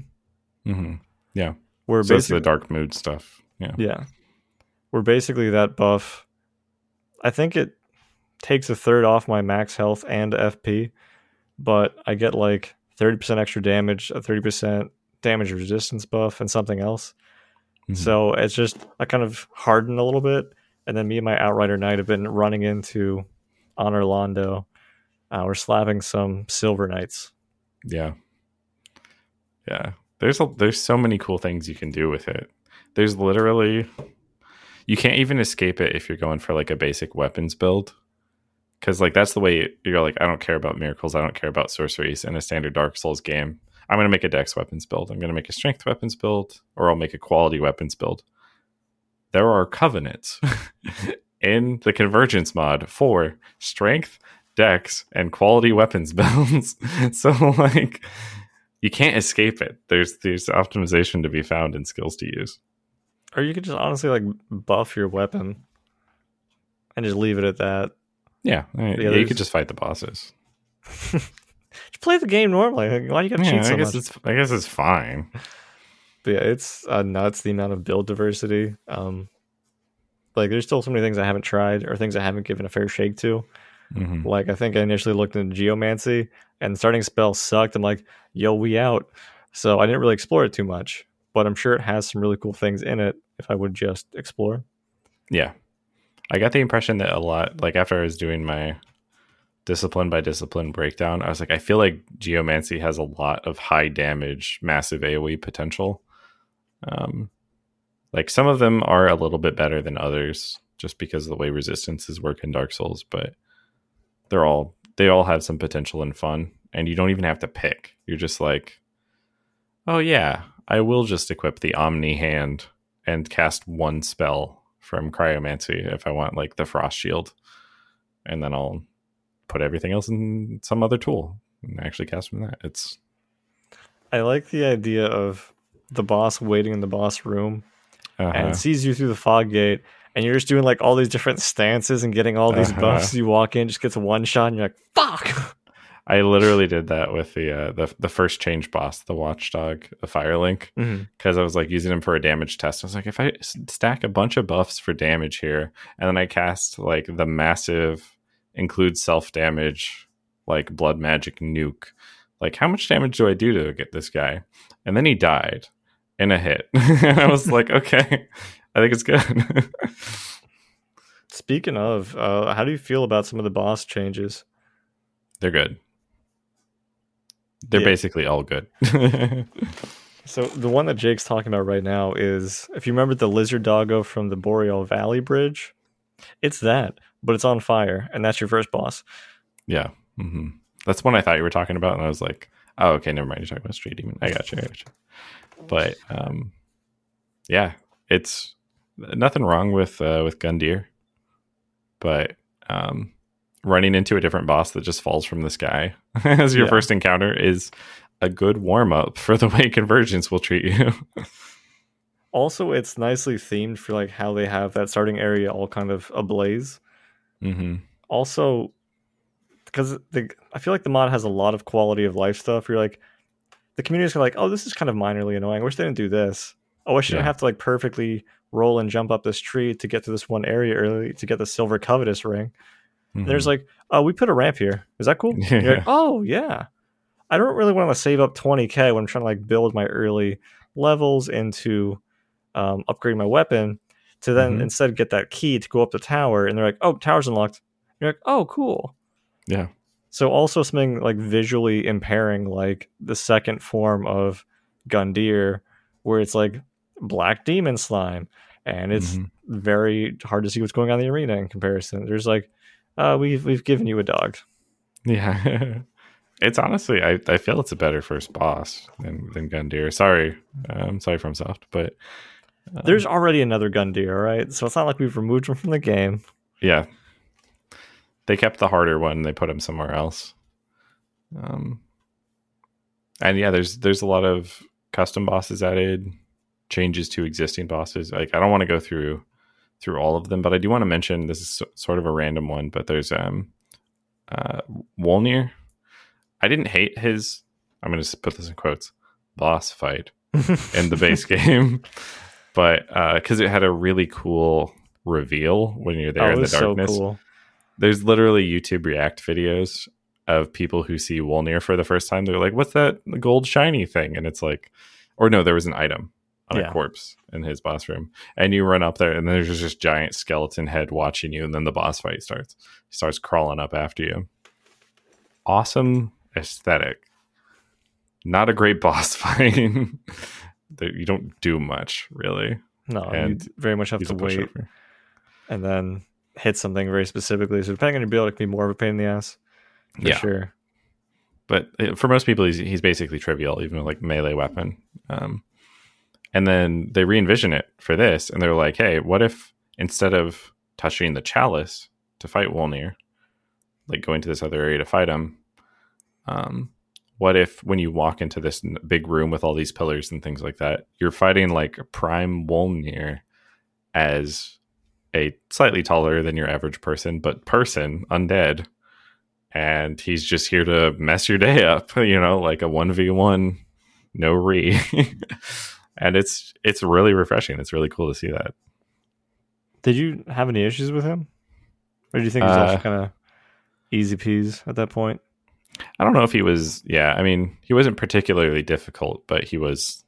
Mm-hmm. Yeah, we're so basically the Darkmoon stuff. Yeah, yeah, we're basically that buff. I think it takes a third off my max health and FP, but I get like thirty percent extra damage, a thirty percent damage resistance buff, and something else. Mm-hmm. So it's just I kind of hardened a little bit, and then me and my Outrider Knight have been running into Anor Londo. Uh, we're slapping some Silver Knights. Yeah, yeah. There's a, there's so many cool things you can do with it. There's literally you can't even escape it if you're going for like a basic weapons build. Because like that's the way you're like i don't care about miracles. I don't care about sorceries in a standard dark souls game. I'm going to make a dex weapons build. I'm going to make a strength weapons build or i'll make a quality weapons build there are covenants *laughs* in the convergence mod for strength dex and quality weapons *laughs* builds so like you can't escape it. There's there's optimization to be found and skills to use. Or you could just honestly like buff your weapon and just leave it at that. Yeah, yeah, you could just fight the bosses. *laughs* just play the game normally. Why you gotta yeah, cheat so I guess much? It's, I guess it's fine. But yeah, it's uh, nuts the amount of build diversity. Um, like there's still so many things I haven't tried or things I haven't given a fair shake to. Mm-hmm. Like I think I initially looked into geomancy and starting spell sucked. I'm like, yo, we out. So I didn't really explore it too much, but I'm sure it has some really cool things in it if I would just explore. Yeah. I got the impression that a lot, like after I was doing my discipline by discipline breakdown, I was like, I feel like Geomancy has a lot of high damage, massive AoE potential. Um, like some of them are a little bit better than others just because of the way resistances work in Dark Souls, but they're all they all have some potential and fun, and you don't even have to pick. You're just like, oh yeah, I will just equip the Omni Hand and cast one spell from Cryomancy if I want like the Frost Shield, and then I'll put everything else in some other tool and actually cast from that. It's I like the idea of the boss waiting in the boss room uh-huh. and sees you through the fog gate and you're just doing like all these different stances and getting all these uh-huh. buffs. You walk in, just gets one shot, and you're like, "Fuck!" *laughs* I literally did that with the uh, the the first change boss, the Watchdog, the Firelink, because mm-hmm. I was like using him for a damage test. I was like, if I stack a bunch of buffs for damage here, and then I cast like the massive include self damage, like blood magic nuke, like how much damage do I do to get this guy? And then he died in a hit. *laughs* and I was like, okay, I think it's good. Speaking of, uh, how do you feel about some of the boss changes? They're good. they're yeah. basically all good. *laughs* so the one that Jake's talking about right now is if you remember the lizard doggo from the Boreal Valley Bridge, it's that, but it's on fire, and that's your first boss. Yeah, mm-hmm. That's one I thought you were talking about, and I was like, oh, okay, never mind. You're talking about Stray Demon. I got you. I got you. But um, yeah, it's nothing wrong with uh, with Gundyr, but um, running into a different boss that just falls from the sky *laughs* as your yeah. first encounter is a good warm up *laughs* for the way convergence will treat you. also, it's nicely themed for like how they have that starting area all kind of ablaze. Mm-hmm. Also, because the I feel like the mod has a lot of quality of life stuff. You're like, the community's like, oh, this is kind of minorly annoying. I wish they didn't do this. Oh, I shouldn't yeah. have to like perfectly roll and jump up this tree to get to this one area early to get the silver covetous ring. Mm-hmm. There's like, oh, we put a ramp here. Is that cool? *laughs* Yeah. Like, oh yeah. I don't really want to save up 20k when I'm trying to like build my early levels into um, upgrading my weapon to then mm-hmm. instead get that key to go up the tower. And they're like, oh, tower's unlocked. You're like, oh, cool. Yeah. So also something like visually impairing, like the second form of Gundyr, where it's like black demon slime, and it's mm-hmm. very hard to see what's going on in the arena in comparison. There's like uh, we've we've given you a dog. Yeah, *laughs* it's honestly I, I feel it's a better first boss than than Gundyr. Sorry, I'm sorry FromSoft, but um, there's already another Gundyr, right? So it's not like we've removed him from the game. Yeah, they kept the harder one. They put him somewhere else. Um, and yeah, there's there's a lot of custom bosses added, changes to existing bosses. Like I don't want to go through through all of them, but I do want to mention this is so, sort of a random one, but there's um uh Wolnir. I didn't hate his I'm going to put this in quotes boss fight *laughs* in the base game, but uh cuz it had a really cool reveal when you're there oh, in the darkness. So cool. There's literally YouTube React videos of people who see Wolnir for the first time. They're like, "What's that gold shiny thing?" And it's like, or no, there was an item on yeah. a corpse in his boss room, and you run up there, and there's just this giant skeleton head watching you, and then the boss fight starts. He starts crawling up after you. Awesome aesthetic. Not a great *laughs* boss fight. you don't do much really. No, and you very much have to wait, and then hit something very specifically. So depending on your build, it can be more of a pain in the ass. For yeah. sure. But uh, for most people, he's, he's basically trivial, even with like melee weapon. Um, and then they re envision it for this, and they're like, hey, what if instead of touching the chalice to fight Wolnir, like going to this other area to fight him, um, what if when you walk into this big room with all these pillars and things like that, you're fighting like prime Wolnir as a slightly taller than your average person, but person, undead. And he's just here to mess your day up, *laughs* you know, like a 1v1, no re. *laughs* and it's it's really refreshing. It's really cool to see that. Did you have any issues with him, or do you think he's uh, kind of easy peas at that point? I don't know if he was. Yeah, I mean, he wasn't particularly difficult, but he was.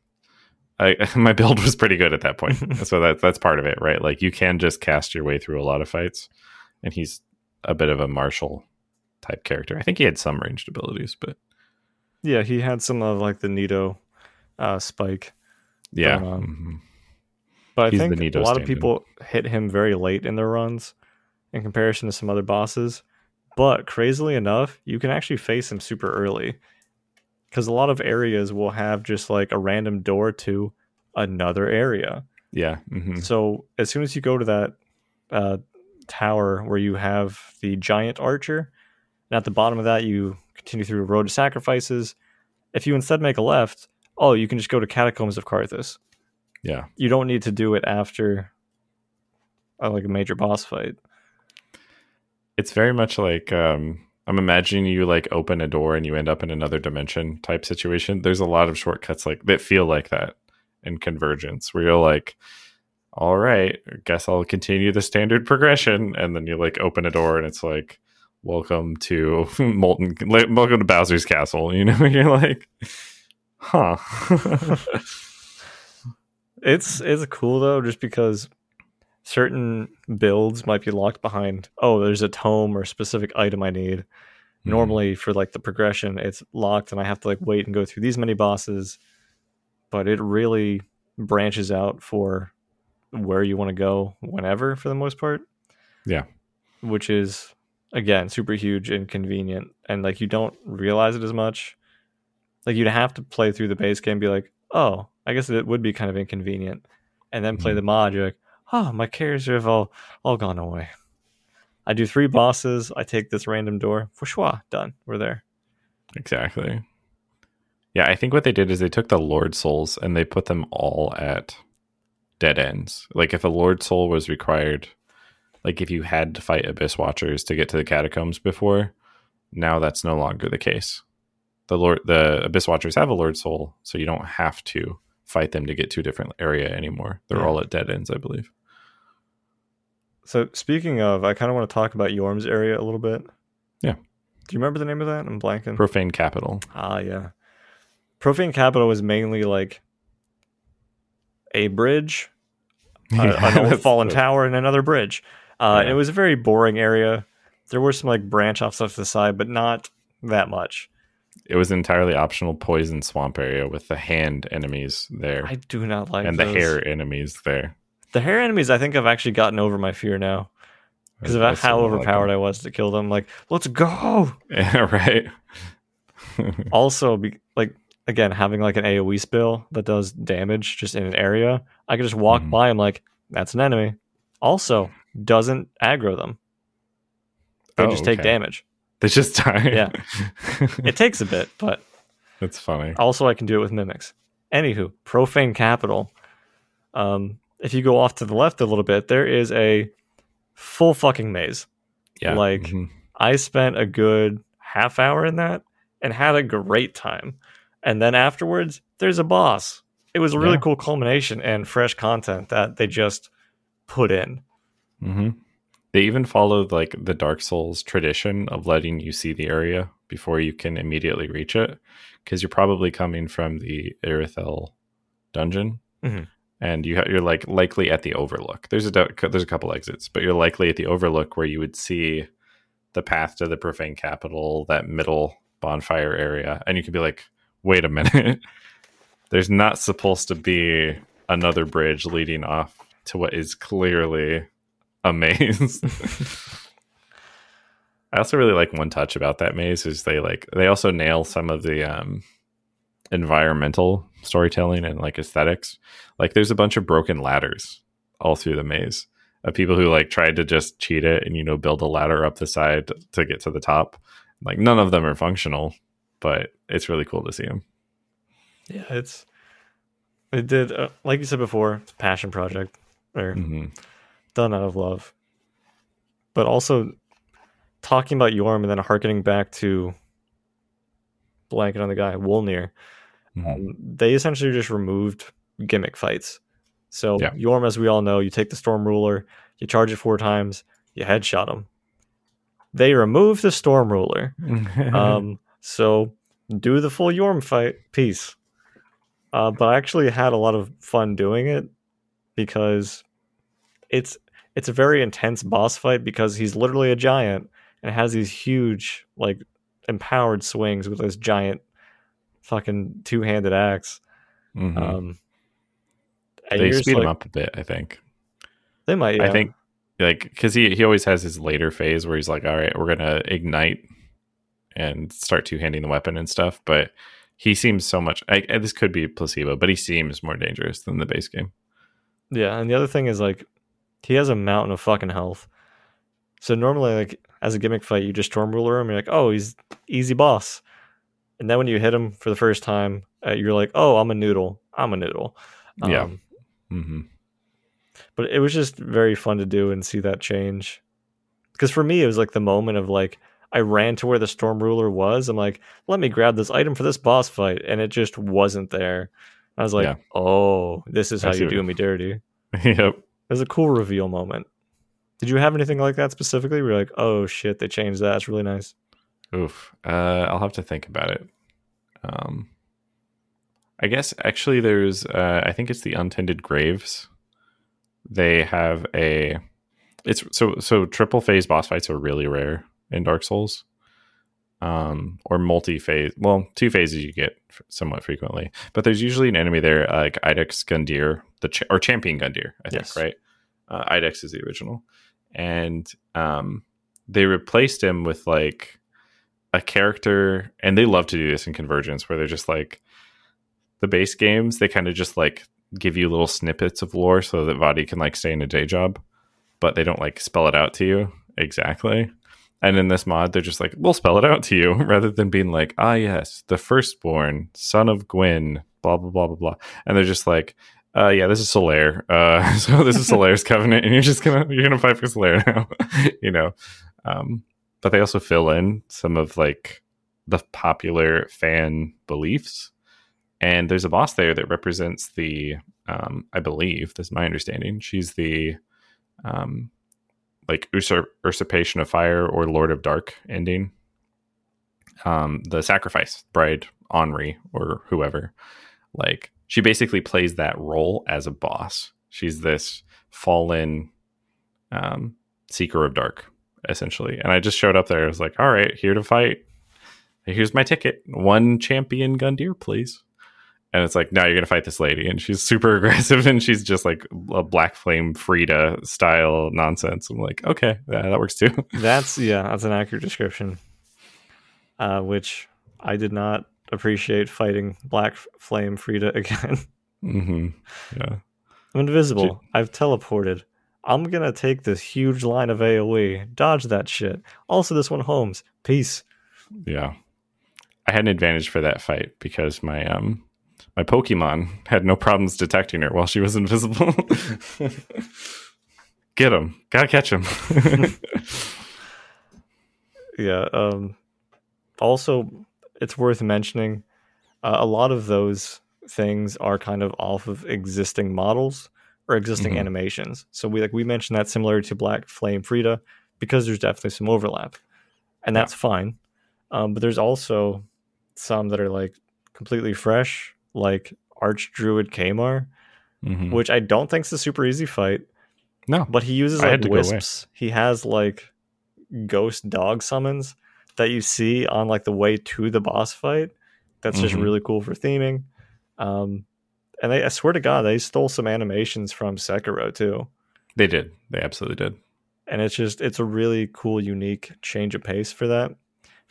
I, *laughs* my build was pretty good at that point, *laughs* so that that's part of it, right? Like you can just cast your way through a lot of fights, and he's a bit of a martial type character. I think he had some ranged abilities, but yeah, he had some of like the Nito uh, spike yeah. Um, mm-hmm. But I think a lot of people hit him very late in their runs in comparison to some other bosses. But crazily enough, you can actually face him super early because a lot of areas will have just like a random door to another area. Yeah. Mm-hmm. So as soon as you go to that uh, tower where you have the giant archer, and at the bottom of that, you continue through a road of sacrifices. If you instead make a left, oh, you can just go to Catacombs of Carthus. Yeah. You don't need to do it after a, like a major boss fight. It's very much like um, I'm imagining you like open a door and you end up in another dimension type situation. There's a lot of shortcuts like that feel like that in Convergence where you're like, all right, I guess I'll continue the standard progression, and then you like open a door and it's like, welcome to *laughs* Molten, welcome to Bowser's Castle. You *laughs* know, you're like Huh. *laughs* it's it's cool though, just because certain builds might be locked behind. Oh, there's a tome or specific item I need, Mm-hmm. Normally, for like the progression, it's locked, and I have to like wait and go through these many bosses. But it really branches out for where you want to go whenever, for the most part. Yeah, which is again super huge and convenient, and like you don't realize it as much. Like you'd have to play through the base game, and be like, oh, I guess it would be kind of inconvenient, and then play mm-hmm. the mod. You're like, oh, my cares have all all gone away. I do three bosses. I take this random door. Fouchois, done. We're there. Exactly. Yeah, I think what they did is they took the Lord Souls and they put them all at dead ends. Like if a Lord Soul was required, like if you had to fight Abyss Watchers to get to the catacombs before, now that's no longer the case. The Lord the Abyss Watchers have a Lord Soul, so you don't have to fight them to get to a different area anymore. They're yeah. all at dead ends, I believe. So speaking of, I kind of want to talk about Yhorm's area a little bit. Yeah. Do you remember the name of that? I'm blanking. Profane Capital. Ah, yeah. Profane Capital was mainly like a bridge, *laughs* yeah, an old fallen tower, and another bridge. Uh, yeah. It was a very boring area. There were some like branch offs off to the side, but not that much. It was an entirely optional poison swamp area with the hand enemies there. I do not like and those. the hair enemies there. The hair enemies, I think I've actually gotten over my fear now because of how overpowered like I was to kill them. Like, let's go. *laughs* Yeah, right. *laughs* also, be, like again, having like an AOE spell that does damage just in an area, I can just walk mm-hmm. by. I'm like, that's an enemy. Also, doesn't aggro them. They oh, just take okay. damage. They just die. yeah, *laughs* it takes a bit, but it's funny. Also, I can do it with mimics. Anywho, profane capital. Um, if you go off to the left a little bit, there is a full fucking maze. Yeah. Like mm-hmm. I spent a good half hour in that and had a great time. And then afterwards, there's a boss. It was a really yeah. cool culmination and fresh content that they just put in. Mm-hmm. They even followed like the Dark Souls tradition of letting you see the area before you can immediately reach it, because you're probably coming from the Irithyll dungeon. Mm-hmm and you you're like likely at the overlook. There's a there's a couple exits, but you're likely at the overlook where you would see the path to the profane capital, that middle bonfire area, and you could be like, "Wait a minute, *laughs* there's not supposed to be another bridge leading off to what is clearly a maze." *laughs* I also really like one touch about that maze is they like they also nail some of the um environmental storytelling and like aesthetics. Like there's a bunch of broken ladders all through the maze of people who like tried to just cheat it and you know build a ladder up the side to get to the top. Like none of them are functional, but it's really cool to see them. Yeah, it's it did uh, like you said before, it's a passion project or mm-hmm. done out of love. But also talking about Yhorm and then harkening back to blanket on the guy Wolnir Mm-hmm. Um, they essentially just removed gimmick fights. So yeah. Yhorm, as we all know, you take the Storm Ruler, you charge it four times, you headshot him. They removed the Storm Ruler. *laughs* um, so do the full Yhorm fight. piece. Uh, but I actually had a lot of fun doing it because it's it's a very intense boss fight because he's literally a giant and has these huge like empowered swings with this giant fucking two handed axe. Mm-hmm. Um, they speed like, him up a bit, I think. They might. Yeah. I think like because he he always has his later phase where he's like, all right, we're gonna ignite and start two handing the weapon and stuff, but. He seems so much. I, this could be placebo, but he seems more dangerous than the base game. Yeah, and the other thing is like he has a mountain of fucking health. So normally, like as a gimmick fight, you just storm ruler him. You're like, oh, he's easy boss. And then when you hit them for the first time, uh, you're like, "Oh, I'm a noodle. I'm a noodle." Um, yeah. Mm-hmm. But it was just very fun to do and see that change. Because for me, it was like the moment of like I ran to where the storm ruler was. I'm like, "Let me grab this item for this boss fight," and it just wasn't there. I was like, yeah. "Oh, this is how you do me dirty." *laughs* yep. It was a cool reveal moment. Did you have anything like that specifically? Where you're like, "Oh shit, they changed that. It's really nice." Oof. Uh, I'll have to think about it. Um, I guess actually there's, uh, I think it's the untended graves. They have a, it's so so triple phase boss fights are really rare in Dark Souls. um, or multi-phase. Well, two phases you get somewhat frequently, but there's usually an enemy there, uh, like Iudex Gundyr, the ch- or Champion Gundyr, I think, yes. right? Uh, Iudex is the original, and um, they replaced him with like a character, and they love to do this in Convergence, where they're just like the base games. They kind of just like give you little snippets of lore so that Vaati can like stay in a day job, but they don't like spell it out to you exactly. And in this mod, they're just like, we'll spell it out to you *laughs* rather than being like, ah, yes, the firstborn, son of Gwyn, blah, blah, blah, blah, blah. And they're just like, uh, yeah, this is Solaire. *laughs* Uh, so this is Solaire's covenant, and you're just gonna you're gonna fight for Solaire now, *laughs* you know. Um, but they also fill in some of like the popular fan beliefs, and there's a boss there that represents the, um, I believe, this is my understanding. She's the um, like usurp- usurpation of fire or Lord of Dark ending. Um, the sacrifice bride Anri or whoever, like she basically plays that role as a boss. She's this fallen um, seeker of dark, essentially. And I just showed up there. I was like, all right, here to fight. Here's my ticket. One champion Gundyr, please and it's like, now you're gonna fight this lady, and she's super *laughs* aggressive, and she's just like a Black Flame Friede style nonsense. I'm like, okay, yeah, that works too. *laughs* that's yeah, that's an accurate description. Uh, which I did not appreciate fighting Black Flame Friede *laughs* again. mm-hmm. Yeah, I'm invisible. She- I've teleported. I'm gonna take this huge line of AOE, dodge that shit. Also, this one homes. Peace. Yeah, I had an advantage for that fight because my um my Pokemon had no problems detecting her while she was invisible. *laughs* Get him. Gotta catch him. *laughs* yeah. Um, also, it's worth mentioning uh, a lot of those things are kind of off of existing models or existing mm-hmm. animations. So we like we mentioned that similar to Black Flame Friede because there's definitely some overlap, and that's yeah. fine. Um, but there's also some that are like completely fresh like Archdruid Khamar, mm-hmm. which I don't think is a super easy fight. No, but he uses like wisps. He has like ghost dog summons that you see on like the way to the boss fight. That's mm-hmm. just really cool for theming. Um, and they, I swear to God, they stole some animations from Sekiro too. They did. They absolutely did. And it's just it's a really cool, unique change of pace for that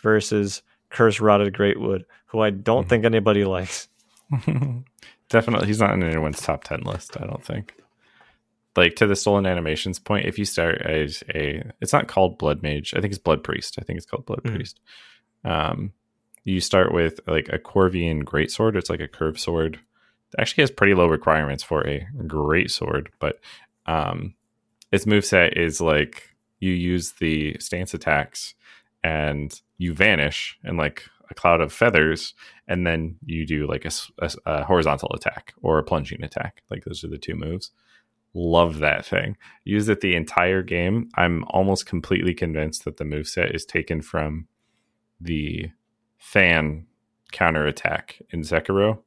versus Curse Rotted Greatwood, who I don't mm-hmm. think anybody likes. *laughs* *laughs* Definitely, he's not in anyone's top ten list. I don't think. Like to the stolen animations point, if you start as a, it's not called blood mage. I think it's blood priest. I think it's called blood mm-hmm. priest. Um, you start with like a Corvian greatsword. It's like a curved sword. Actually has pretty low requirements for a great sword, but um, its moveset is like you use the stance attacks and you vanish and like a cloud of feathers, and then you do like a, a, a, horizontal attack or a plunging attack. Like those are the two moves. Love that thing. Use it the entire game. I'm almost completely convinced that the move set is taken from the fan counter attack in Sekiro.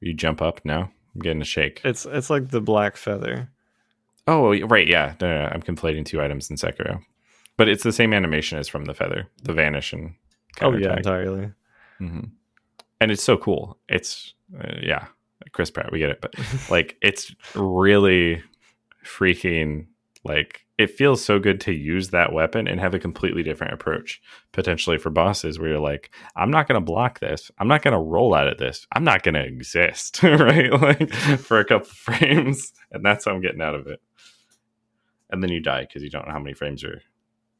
You jump up now. I'm getting a shake. It's it's like the black feather. Oh right, yeah. No, no, no, I'm conflating two items in Sekiro, but it's the same animation as from the feather, the vanish and Oh yeah, entirely. Mm-hmm. And it's so cool. It's uh, yeah, Chris Pratt, we get it, but *laughs* like it's really freaking like it feels so good to use that weapon and have a completely different approach potentially for bosses where you're like i'm not going to block this i'm not going to roll out of this i'm not going to exist *laughs* right like for a couple *laughs* frames and that's how i'm getting out of it and then you die because you don't know how many frames are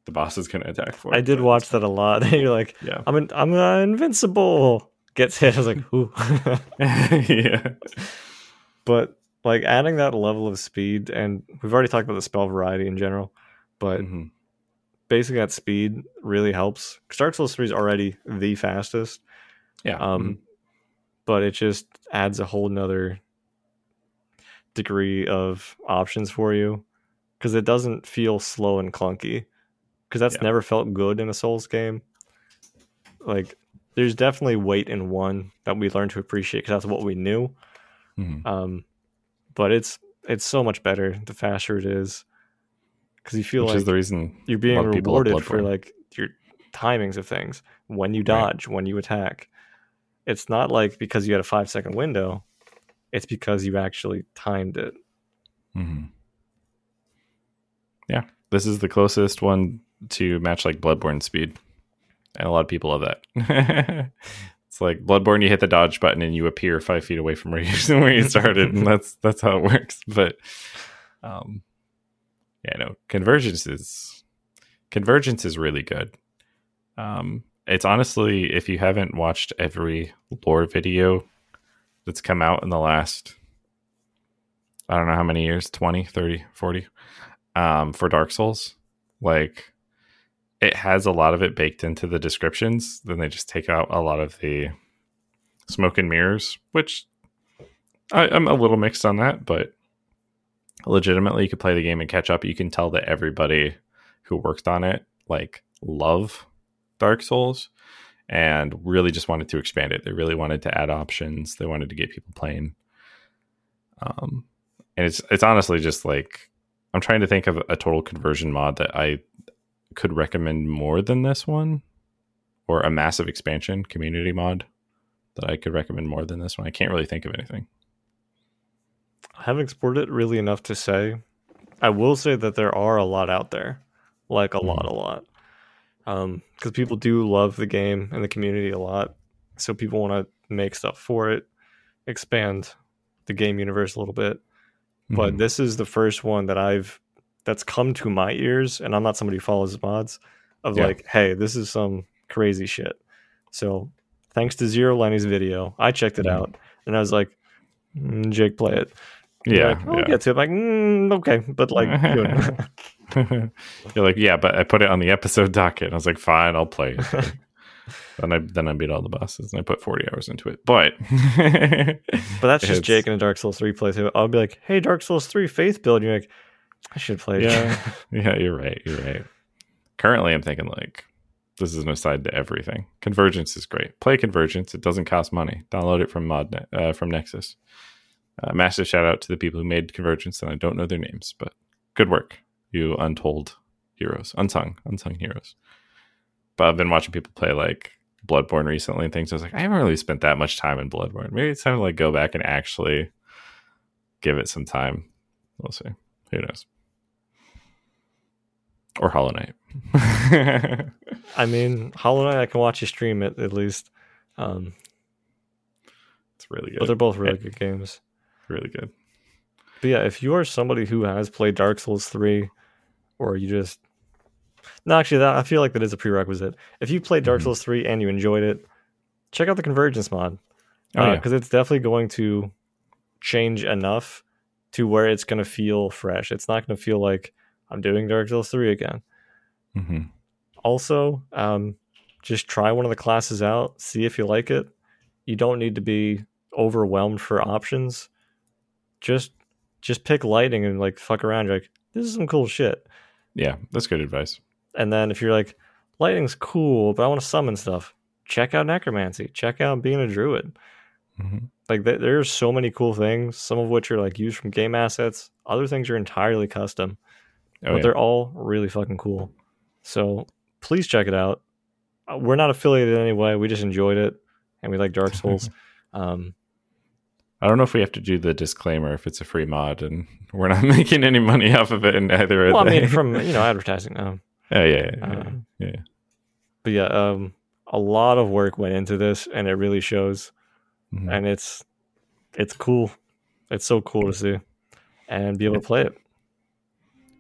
the boss is going to attack for. I did watch that a lot. *laughs* You're like, yeah, I'm in, I'm uh, invincible. Gets hit. I was like, ooh, yeah. But like adding that level of speed, and we've already talked about the spell variety in general, but mm-hmm. basically that speed really helps. Dark Souls three is already the fastest. Yeah. Um, mm-hmm. but it just adds a whole nother degree of options for you because it doesn't feel slow and clunky because that's yeah. never felt good in a Souls game. Like, there's definitely weight in one that we learned to appreciate because that's what we knew. Mm-hmm. Um, but it's it's so much better the faster it is because you feel Which like is the reason you're being rewarded for like your timings of things when you dodge, right. when you attack. It's not like because you had a five second window, it's because you actually timed it. Mm-hmm. Yeah, this is the closest one to match like Bloodborne speed, and a lot of people love that. *laughs* it's like Bloodborne, you hit the dodge button and you appear five feet away from where you *laughs* where you *laughs* started, and that's that's how it works. But, um, yeah, no, convergence is convergence is really good. Um, it's honestly, if you haven't watched every lore video that's come out in the last, I don't know how many years 20, 30, 40 um, for Dark Souls, like it has a lot of it baked into the descriptions. Then they just take out a lot of the smoke and mirrors, which I, I'm a little mixed on that, but legitimately you could play the game and catch up. You can tell that everybody who worked on it like love Dark Souls and really just wanted to expand it. They really wanted to add options. They wanted to get people playing. Um, and it's it's honestly just like I'm trying to think of a total conversion mod that I could recommend more than this one, or a massive expansion community mod that I could recommend more than this one. I can't really think of anything. I haven't explored it really enough to say. I will say that there are a lot out there, like a mm. lot, a lot because um, people do love the game and the community a lot. So people want to make stuff for it, expand the game universe a little bit. But this is the first one that I've that's come to my ears, and I'm not somebody who follows mods of yeah. like, hey, this is some crazy shit. So thanks to Zero Lenny's video, I checked it mm-hmm. out, and I was like, mm, Jake, play it. Yeah, like, I'll yeah. get to it. I'm like, mm, okay, but like, *laughs* *laughs* You're like, yeah, but I put it on the episode docket. And I was like, fine, I'll play it. *laughs* then I then I beat all the bosses and I put 40 hours into it. But but that's just Jake in a Dark Souls 3 playthrough. I'll be like, hey, Dark Souls 3 faith build. And you're like, I should play. Yeah, *laughs* yeah, you're right. You're right. Currently, I'm thinking like this is an aside to everything. Convergence is great. Play Convergence. It doesn't cost money. Download it from Mod uh, from Nexus. Uh, massive shout out to the people who made Convergence, and I don't know their names, but good work you untold heroes, unsung, unsung heroes. But I've been watching people play like Bloodborne recently and things. I was like, I haven't really spent that much time in Bloodborne. Maybe it's time to like go back and actually give it some time. We'll see. Who knows? Or Hollow Knight. *laughs* I mean, Hollow Knight, I can watch you stream it at least. Um, it's really good. But they're both really good games. Really good. But yeah, if you are somebody who has played Dark Souls 3 or you just no, actually, that I feel like that is a prerequisite. If you played Dark mm-hmm. Souls three and you enjoyed it, check out the Convergence mod because oh, uh, yeah. it's definitely going to change enough to where it's going to feel fresh. It's not going to feel like I'm doing Dark Souls three again. Mm-hmm. Also, um, just try one of the classes out, see if you like it. You don't need to be overwhelmed for options. Just just pick lightning and like fuck around. You're like, this is some cool shit. Yeah, that's good advice. And then if you're like, lightning's cool, but I want to summon stuff, check out necromancy. Check out being a druid. Mm-hmm. Like th- there's so many cool things. Some of which are like used from game assets. Other things are entirely custom, oh, but yeah. they're all really fucking cool. So please check it out. Uh, we're not affiliated in any way. We just enjoyed it, and we like Dark Souls. *laughs* um, I don't know if we have to do the disclaimer if it's a free mod and *laughs* we're not *laughs* making any money off of it in either. Well, I mean, from you know advertising. Um, yeah, yeah, yeah, um, yeah. But yeah, um, a lot of work went into this, and it really shows. Mm-hmm. And it's it's cool. It's so cool to see and be able to play it.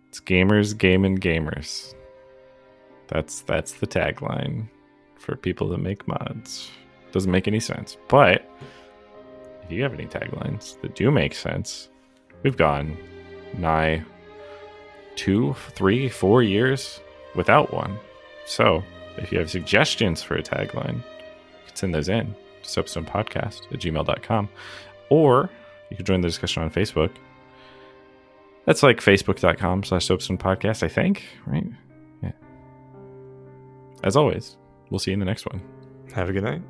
It's gamers gaming gamers. That's that's the tagline for people that make mods. Doesn't make any sense, but if you have any taglines that do make sense, we've gone nigh two, three, four years without one. So if you have suggestions for a tagline, you can send those in to soapstonepodcast at gmail.com. Or you can join the discussion on Facebook. That's like facebook.com slash soapstone podcast, I think, right? Yeah. As always, we'll see you in the next one. Have a good night.